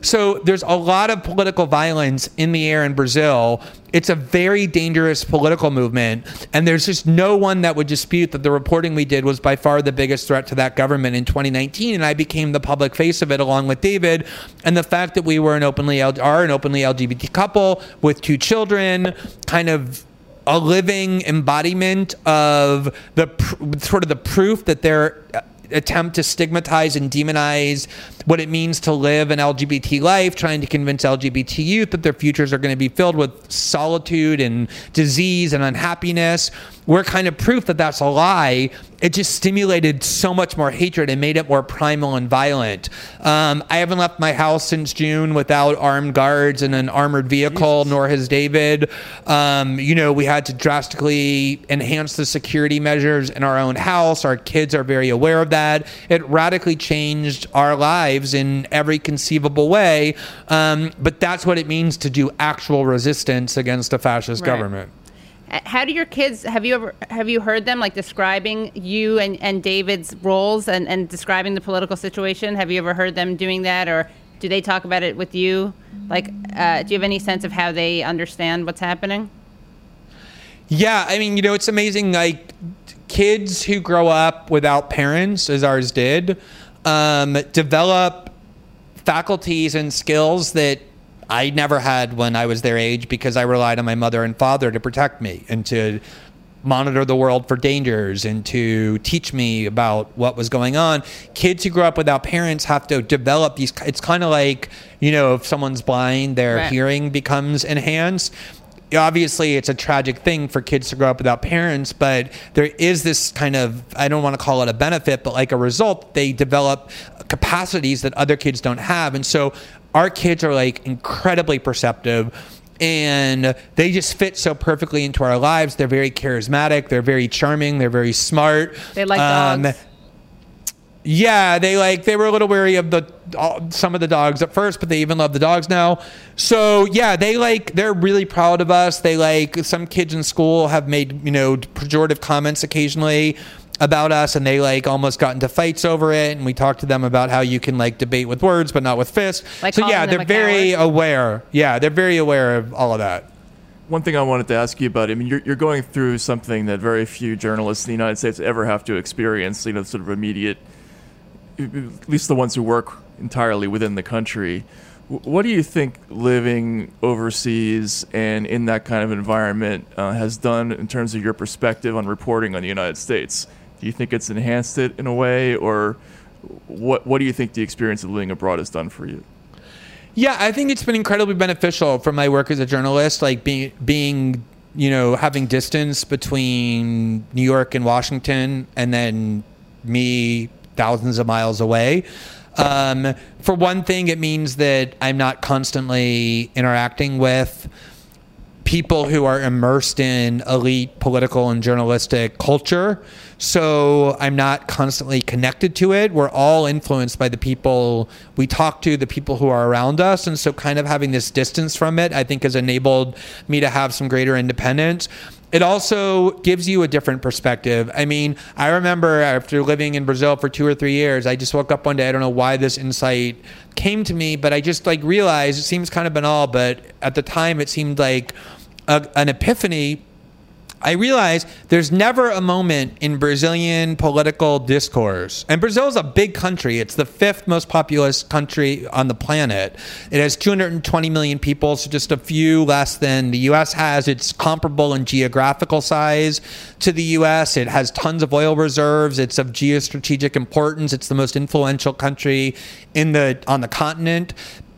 So there's a lot of political violence in the air in Brazil. It's a very dangerous political movement. And there's just no one that would dispute that the reporting we did was by far the biggest threat to that government in 2019. And I became the public face of it along with David. And the fact that we were an openly are an openly LGBT couple with two children, kind of a living embodiment of the pr- sort of the proof that their uh, attempt to stigmatize and demonize what it means to live an LGBT life, trying to convince LGBT youth that their futures are going to be filled with solitude and disease and unhappiness. We're kind of proof that that's a lie. It just stimulated so much more hatred and made it more primal and violent. Um, I haven't left my house since June without armed guards and an armored vehicle, nor has David. Um, you know, we had to drastically enhance the security measures in our own house. Our kids are very aware of that. It radically changed our lives in every conceivable way. Um, but that's what it means to do actual resistance against a fascist Right. government. How do your kids have you ever have you heard them like describing you and, and David's roles and, and describing the political situation? Have you ever heard them doing that or do they talk about it with you? Like, uh, do you have any sense of how they understand what's happening? Yeah, I mean, you know, it's amazing. Like kids who grow up without parents, as ours did, um, develop faculties and skills that I never had when I was their age because I relied on my mother and father to protect me and to monitor the world for dangers and to teach me about what was going on. Kids who grow up without parents have to develop these. It's kind of like, you know, if someone's blind, their Right. hearing becomes enhanced obviously it's a tragic thing for kids to grow up without parents but there is this kind of i don't want to call it a benefit but like a result they develop capacities that other kids don't have and so our kids are like incredibly perceptive and they just fit so perfectly into our lives they're very charismatic they're very charming they're very smart They like Um, dogs. yeah, they like they were a little wary of the uh, some of the dogs at first, but they even love the dogs now. So yeah, they like they're really proud of us. They like some kids in school have made you know pejorative comments occasionally about us, and they like almost got into fights over it. And we talked to them about how you can like debate with words, but not with fists. Like so yeah, they're very coward? aware. Yeah, they're very aware of all of that. One thing I wanted to ask you about, I mean, you're, you're going through something that very few journalists in the United States ever have to experience, you know, sort of immediate, at least the ones who work entirely within the country. What do you think living overseas and in that kind of environment uh, has done in terms of your perspective on reporting on the United States? Do you think it's enhanced it in a way, or what, what do you think the experience of living abroad has done for you? Yeah, I think it's been incredibly beneficial for my work as a journalist, like being being you know having distance between New York and Washington, and then me thousands of miles away. Um, for one thing, it means that I'm not constantly interacting with people who are immersed in elite political and journalistic culture. So I'm not constantly connected to it. We're all influenced by the people we talk to, the people who are around us. And so kind of having this distance from it, I think has enabled me to have some greater independence. It also gives you a different perspective. I mean, I remember after living in Brazil for two or three years, I just woke up one day. I don't know why this insight came to me, but I just like realized it seems kind of banal, but at the time it seemed like a, an epiphany. I realized there's never a moment in Brazilian political discourse. And Brazil is a big country. It's the fifth most populous country on the planet. It has 220 million people, so just a few less than the US has. It's comparable in geographical size to the US. It has tons of oil reserves. It's of geostrategic importance. It's the most influential country in the on the continent.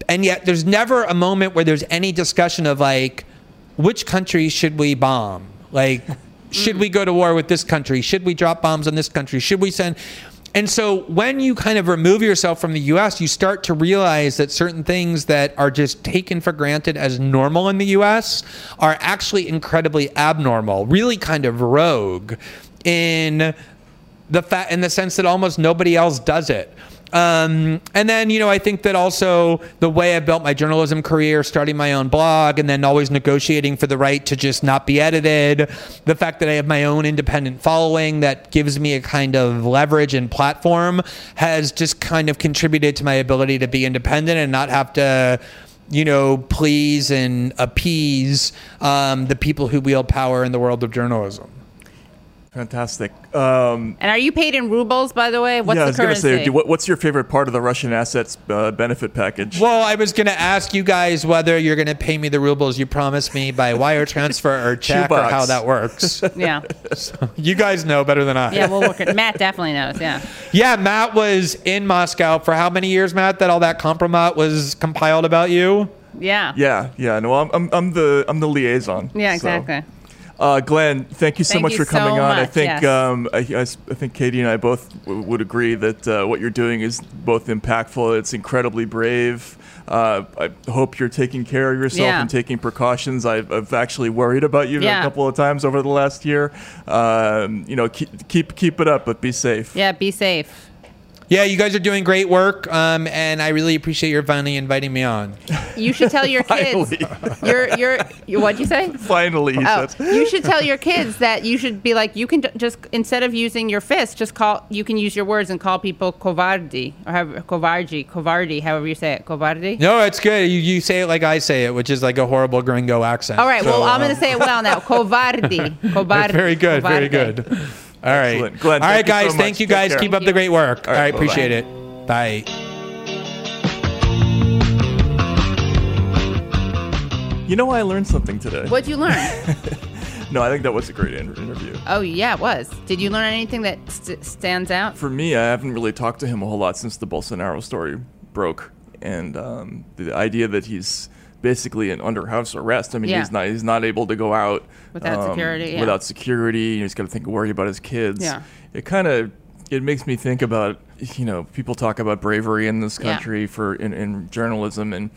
And yet there's never a moment where there's any discussion of like which country should we bomb? Like, should we go to war with this country? Should we drop bombs on this country? Should we send? And so when you kind of remove yourself from the US, you start to realize that certain things that are just taken for granted as normal in the US are actually incredibly abnormal, really kind of rogue in the fa- in the sense that almost nobody else does it. Um, and then, you know, I think that also the way I built my journalism career, starting my own blog, and then always negotiating for the right to just not be edited, the fact that I have my own independent following that gives me a kind of leverage and platform has just kind of contributed to my ability to be independent and not have to you know, please and appease um, the people who wield power in the world of journalism. Fantastic. Um, And are you paid in rubles, by the way? What's yeah, I the was going to currency? say, what, what's your favorite part of the Russian assets uh, benefit package? Well, I was going to ask you guys whether you're going to pay me the rubles you promised me by wire transfer or check or how that works. yeah. you guys know better than I. Yeah, we'll work it. Matt definitely knows. Yeah. Yeah, Matt was in Moscow for how many years, Matt, that all that compromat was compiled about you? Yeah. Yeah, yeah. No, I'm, I'm, I'm the I'm the liaison. Yeah, so. Uh, Glenn, thank you so Thank much you for coming so on. I think yes. um, I, I think Katie and I both w- would agree that uh, what you're doing is both impactful. It's incredibly brave. Uh, I hope you're taking care of yourself Yeah. and taking precautions. I've, I've actually worried about you Yeah. a couple of times over the last year. Um, you know, keep keep keep it up, but be safe. Yeah, be safe. Yeah, you guys are doing great work, um, and I really appreciate your finally inviting me on. You should tell your kids. You're, you're, what'd you say? Finally, he Oh, said. you should tell your kids that you should be like you can just instead of using your fist, just call. You can use your words and call people covardi or have covardi, covardi, however you say it, covardi. No, it's good. You, you say it like I say it, which is like a horrible gringo accent. All right. So, well, I'm um, going to say it well now. Covardi. Covardi. Very good, very covarde. good. All right. Excellent. Glenn, All right, thank you so guys. thank you, Take guys. care. Keep up Thank the great work. All All right, right, appreciate bye-bye. it. Bye. You know, I learned something today. What'd you learn? No, I think that was a great interview. oh yeah, it was. Did you learn anything that st- stands out? For me, I haven't really talked to him a whole lot since the Bolsonaro story broke, and um, the idea that he's basically in under house arrest. I mean, Yeah. he's not he's not able to go out Without um, security, yeah. Without security, he's got to think worry about his kids. Yeah. It kind of it makes me think about you know people talk about bravery in this Yeah. country for in, in journalism and.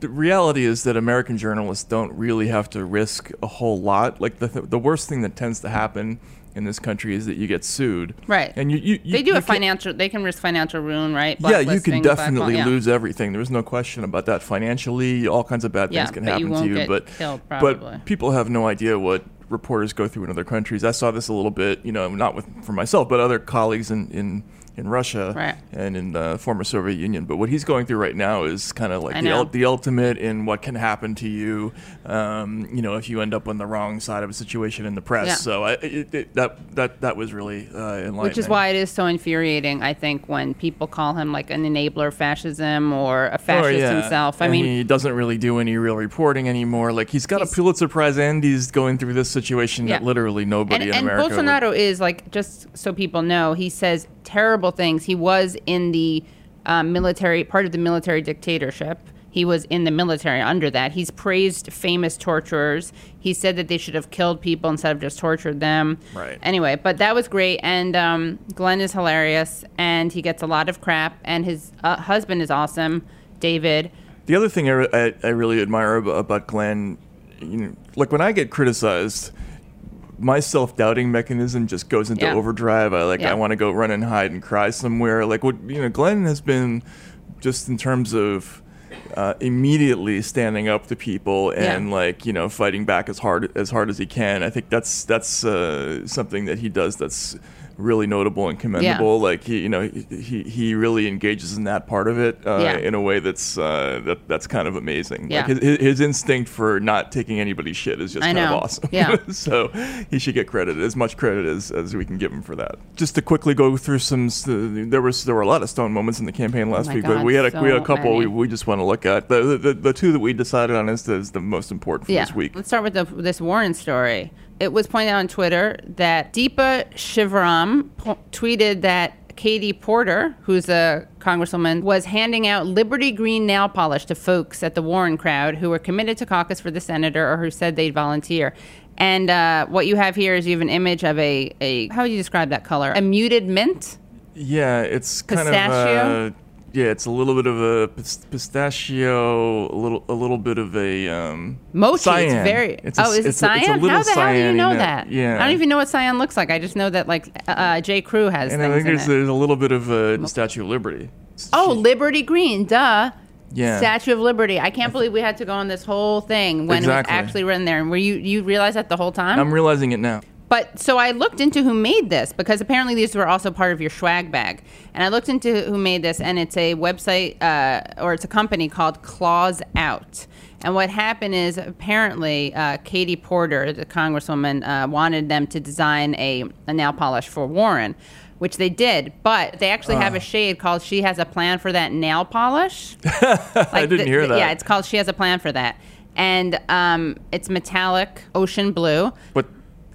The reality is that American journalists don't really have to risk a whole lot. Like the the worst thing that tends to happen in this country is that you get sued. Right. And you, you, you they do you a financial. They can risk financial ruin, right? yeah, you can definitely yeah. lose everything. There's no question about that. Financially, all kinds of bad things Yeah, can but you happen to you. get But killed, probably. but people have no idea what reporters go through in other countries. I saw this a little bit, you know, not with for myself, but other colleagues in in, in Russia Right. and in the former Soviet Union. But what he's going through right now is kind of like the, ul- the ultimate in what can happen to you. Um, you know, if you end up on the wrong side of a situation in the press. Yeah. So I, it, it, that that that was really uh, enlightening. Which is why it is so infuriating, I think, when people call him like an enabler of fascism or a fascist Oh, yeah. himself. I And mean, he doesn't really do any real reporting anymore. Like he's got a Pulitzer Prize, and he's going through this situation that literally nobody and, in and America. would- Bolsonaro is like just so people know, he says terrible things. He was in the um, military, part of the military dictatorship. He was in the military under that. He's praised famous torturers. He said that they should have killed people instead of just tortured them. Right. Anyway, but that was great. And um, Glenn is hilarious, and he gets a lot of crap. And his uh, husband is awesome, David. The other thing I, re- I, I really admire about, about Glenn, you know, like when I get criticized, my self-doubting mechanism just goes into Yeah. overdrive. I like Yeah. I want to go run and hide and cry somewhere. Like what you know, Glenn has been just in terms of uh, immediately standing up to people and Yeah. like you know fighting back as hard as hard as he can. I think that's that's uh, something that he does that's really notable and commendable. Like he you know he, he really engages in that part of it uh, Yeah. in a way that's uh, that that's kind of amazing. Yeah. Like his, his instinct for not taking anybody's shit is just I kind know. of awesome. Yeah. so he should get credit, as much credit as, as we can give him for that. Just to quickly go through some, s- there was there were a lot of stone moments in the campaign last Oh week, God, but we had a we had a couple we, many. we just want to look at. The, the the two that we decided on is the, is the most important for yeah. this week. Let's start with the, this Warren story. It was pointed out on Twitter that Deepa Shivaram po- tweeted that Katie Porter, who's a congresswoman, was handing out Liberty Green nail polish to folks at the Warren crowd who were committed to caucus for the senator or who said they'd volunteer. And uh, what you have here is you have an image of a, a how would you describe that color? A muted mint. Yeah, it's kind Pistachio? of uh, yeah, it's a little bit of a pistachio, a little a little bit of a um, Mochi. cyan. It's very. It's a- oh, is it it's a- it's a cyan? How the hell do you know that? Yeah. I don't even know what cyan looks like. I just know that like uh, uh, J. Crew has And I think in there's, there's a little bit of a Statue of Liberty. Oh, Liberty Green, duh. Yeah. Statue of Liberty. I can't believe we had to go on this whole thing when Exactly. it was actually written there. And were you you realize that the whole time? I'm realizing it now. But so I looked into who made this because apparently these were also part of your swag bag. And I looked into who made this, and it's a website uh, or it's a company called Claws Out. And what happened is apparently uh, Katie Porter, the congresswoman, uh, wanted them to design a, a nail polish for Warren, which they did. But they actually have a shade called "She Has a Plan for That Nail Polish." I didn't the- hear the- that. Yeah, it's called "She Has a Plan for That," and um, it's metallic ocean blue. But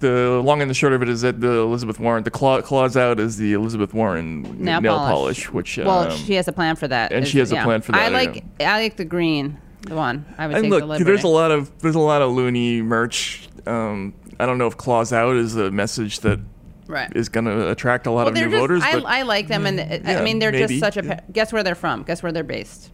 the long and the short of it is that the Elizabeth Warren, the claw, claws out is the Elizabeth Warren nail, nail, polish. polish. which well, um, she has a plan for that, and she has a plan for that. I like yeah. I like the green, the one. I would and take look, the Liberty. there's a lot of there's a lot of loony merch. Um, I don't know if claws out is a message that right. is going to attract a lot well, of new just, voters. I, but I like them, and uh, I mean they're maybe, just such a. yeah. Guess where they're from? Guess where they're based?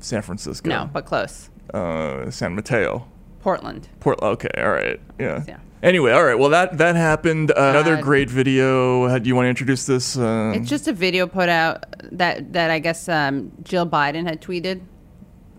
San Francisco, No, but close. uh, San Mateo, Portland. Port. Okay, all right, yeah. Yeah. Anyway, all right. Well, that that happened. Uh, another great video. Uh, Do you want to introduce this? Uh, It's just a video put out that that I guess um, Jill Biden had tweeted.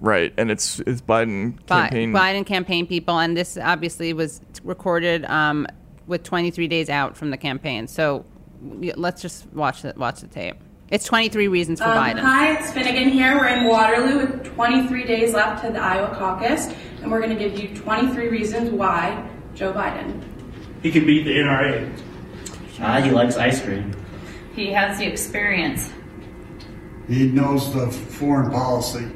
right, and it's it's Biden Bi- campaign. Biden campaign people, and this obviously was recorded um, with 23 days out from the campaign. So let's just watch the watch the tape. It's 23 reasons for Um, Biden. Hi, it's Finnegan here. We're in Waterloo with 23 days left to the Iowa caucus, and we're going to give you 23 reasons why Joe Biden. He could beat the NRA. Ah, he likes ice cream. He has the experience. He knows the foreign policy.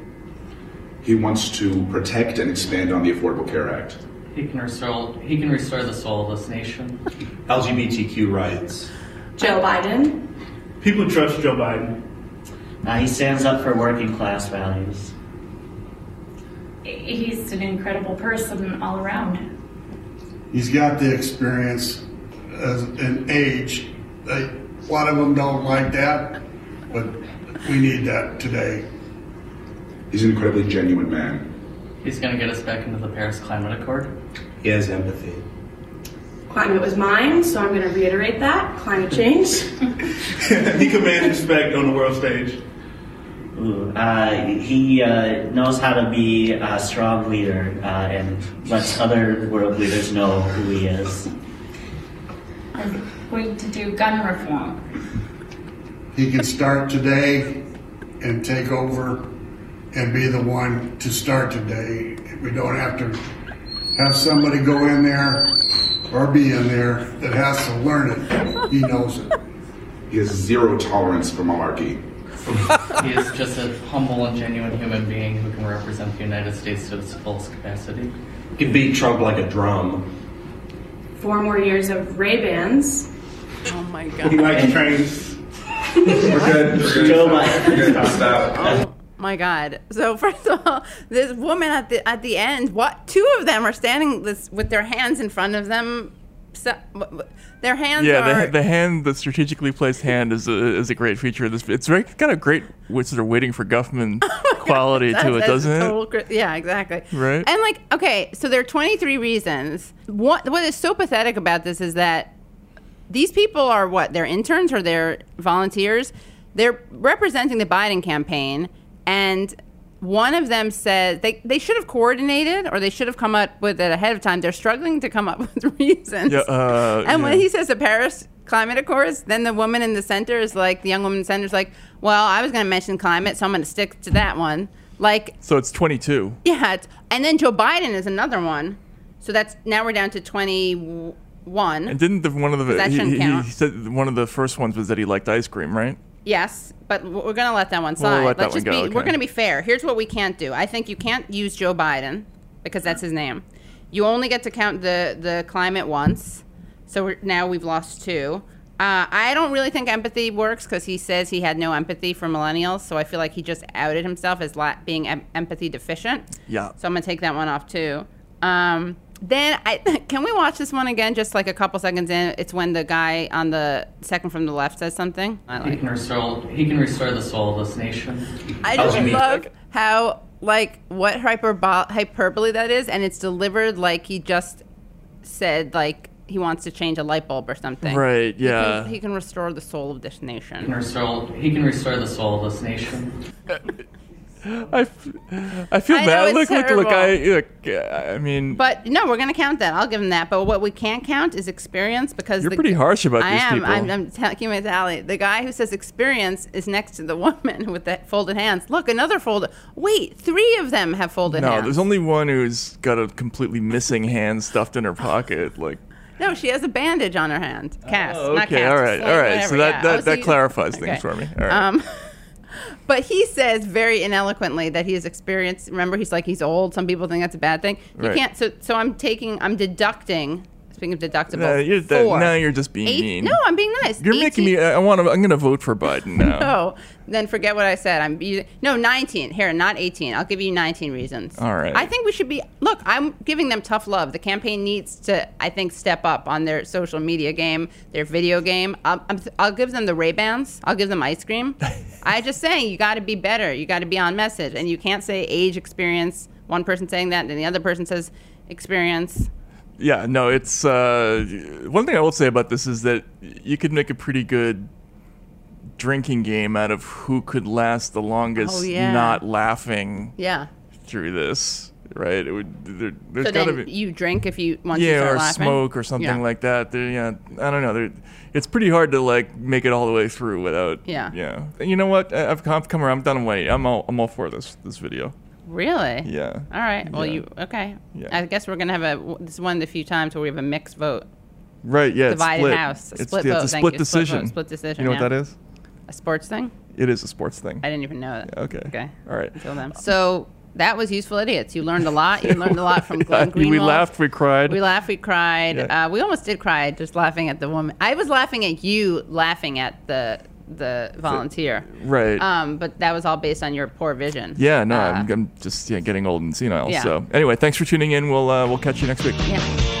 He wants to protect and expand on the Affordable Care Act. He can restore. He can restore the soul of this nation. LGBTQ rights. Joe Biden. People trust Joe Biden. Uh, he stands up for working class values. he's an incredible person all around. He's got the experience as an age. A lot of them don't like that, but we need that today. He's an incredibly genuine man. He's going to get us back into the Paris Climate Accord. He has empathy. Climate was mine, so I'm going to reiterate that. Climate change. he commands respect on the world stage. Ooh, uh, he uh, knows how to be a strong leader uh, and lets other world leaders know who he is. I'm going to do gun reform. He can start today and take over and be the one to start today. We don't have to have somebody go in there or be in there that has to learn it. He knows it. He has zero tolerance for malarkey. He is just a humble and genuine human being who can represent the United States to its fullest capacity. He can beat Trump like a drum. Four more years of Ray Bans. Oh my god. He likes trains. We're good. Joe Biden. Stop. Oh my god. So first of all, this woman at the at the end, what two of them are standing this with their hands in front of them. So, their hands yeah, are the, the hand, the strategically placed hand, is a, is a great feature of this. It's very kind of great, sort of waiting for Guffman oh quality That- to it, doesn't total it? yeah, exactly. Right. And like, okay, so there are 23 reasons. What what is so pathetic about this is that these people are what? They're interns or they're volunteers. They're representing the Biden campaign, and one of them says they, they should have coordinated or they should have come up with it ahead of time. They're struggling to come up with reasons. Yeah, uh, and when he says the Paris climate accords, then the woman in the center is like, the young woman in the center is like, well, I was going to mention climate, so I'm going to stick to that one. Like, So it's 22. yeah, it's, and then Joe Biden is another one. So that's now we're down to 21. And didn't the, one of the he, he- count. he said one of the first ones was that he liked ice cream, right? Yes, but we're going to let that one We'll slide. let Let's one just go, be we're going to be fair. Here's what we can't do. I think you can't use Joe Biden because that's his name. You only get to count the the climate once. So we're, now we've lost two. Uh, I don't really think empathy works because he says he had no empathy for millennials. So I feel like he just outed himself as la- being em- empathy deficient. Yeah. So I'm gonna take that one off too. Um, then I can we watch this one again? Just like a couple seconds in, it's when the guy on the second from the left says something. I He like. can restore. He can restore the soul of this nation. I just love how like what hyperbo- hyperbole that is, and it's delivered like he just said like he wants to change a light bulb or something. Right, He can- yeah. He can, restore the soul of this He can nation. restore. He can restore the soul of this nation. I, f- I feel I know, bad. it's Look, look, look. I look. uh, I mean, But no, we're gonna count that. I'll give him that. But what we can't count is experience because You're the- pretty harsh about I these am. people. I'm, I'm telling you, Tally. The guy who says experience is next to the woman with the folded hands. Look, another folded. Wait, three of them have folded no, hands. there's only one who's got a completely missing hand stuffed in her pocket. Like, No, she has a bandage on her hand. Cast, Oh, not okay, cast. all right, all right. whatever, So that- yeah. that- Oh, that you- clarifies things for me. All right. Um, but he says very ineloquently that he has experience. Remember, he's like he's old. Some people think that's a bad thing. You Right. can't. So, so I'm taking. I'm deducting. Speaking of deductible, no, you're, four. now you're just being Eight- mean. No, I'm being nice. You're making me. I want to. I'm going to vote for Biden now. No, then forget what I said. I'm using no 19 here, not 18. I'll give you 19 reasons. All right. I think we should be. Look, I'm giving them tough love. The campaign needs to, I think, step up on their social media game, their video game. I'll, I'm, I'll give them the Ray Bans. I'll give them ice cream. I'm just saying, you got to be better. You got to be on message, and you can't say age, experience. One person saying that, and then the other person says experience. Yeah, no, it's uh, one thing I will say about this is that you could make a pretty good drinking game out of who could last the longest Oh, yeah. not laughing Yeah. through this, right? It would there, there's so got to then be you drink if you you yeah, start or laughing. smoke or something Yeah. like that. There, yeah, I don't know. There, it's pretty hard to like make it all the way through without. Yeah. Yeah. And you know what? I've come, come around. I'm done waiting. I'm all I'm all for this this video. Really? Yeah. All right. Well, Yeah. you okay? Yeah. I guess we're gonna have a. This is one of the few times where we have a mixed vote. Right. Yeah. Divided split. house. A It's, split yeah, vote. it's a Thank split you. Split vote, decision. split decision, You know yeah. what that is? A sports thing? It is a sports thing. I didn't even know it. Okay. Okay. All right. Until then. So that was useful idiots. You learned a lot. You learned a lot from Glenn Greenwald. we laughed. We cried. We laughed. We cried. Yeah. Uh, we almost did cry just laughing at the woman. I was laughing at you laughing at the the volunteer. Right. Um, but that was all based on your poor vision. Yeah, no, Uh, I'm, I'm just yeah, getting old and senile. Yeah. So anyway, thanks for tuning in. We'll uh, we'll catch you next week. Yeah.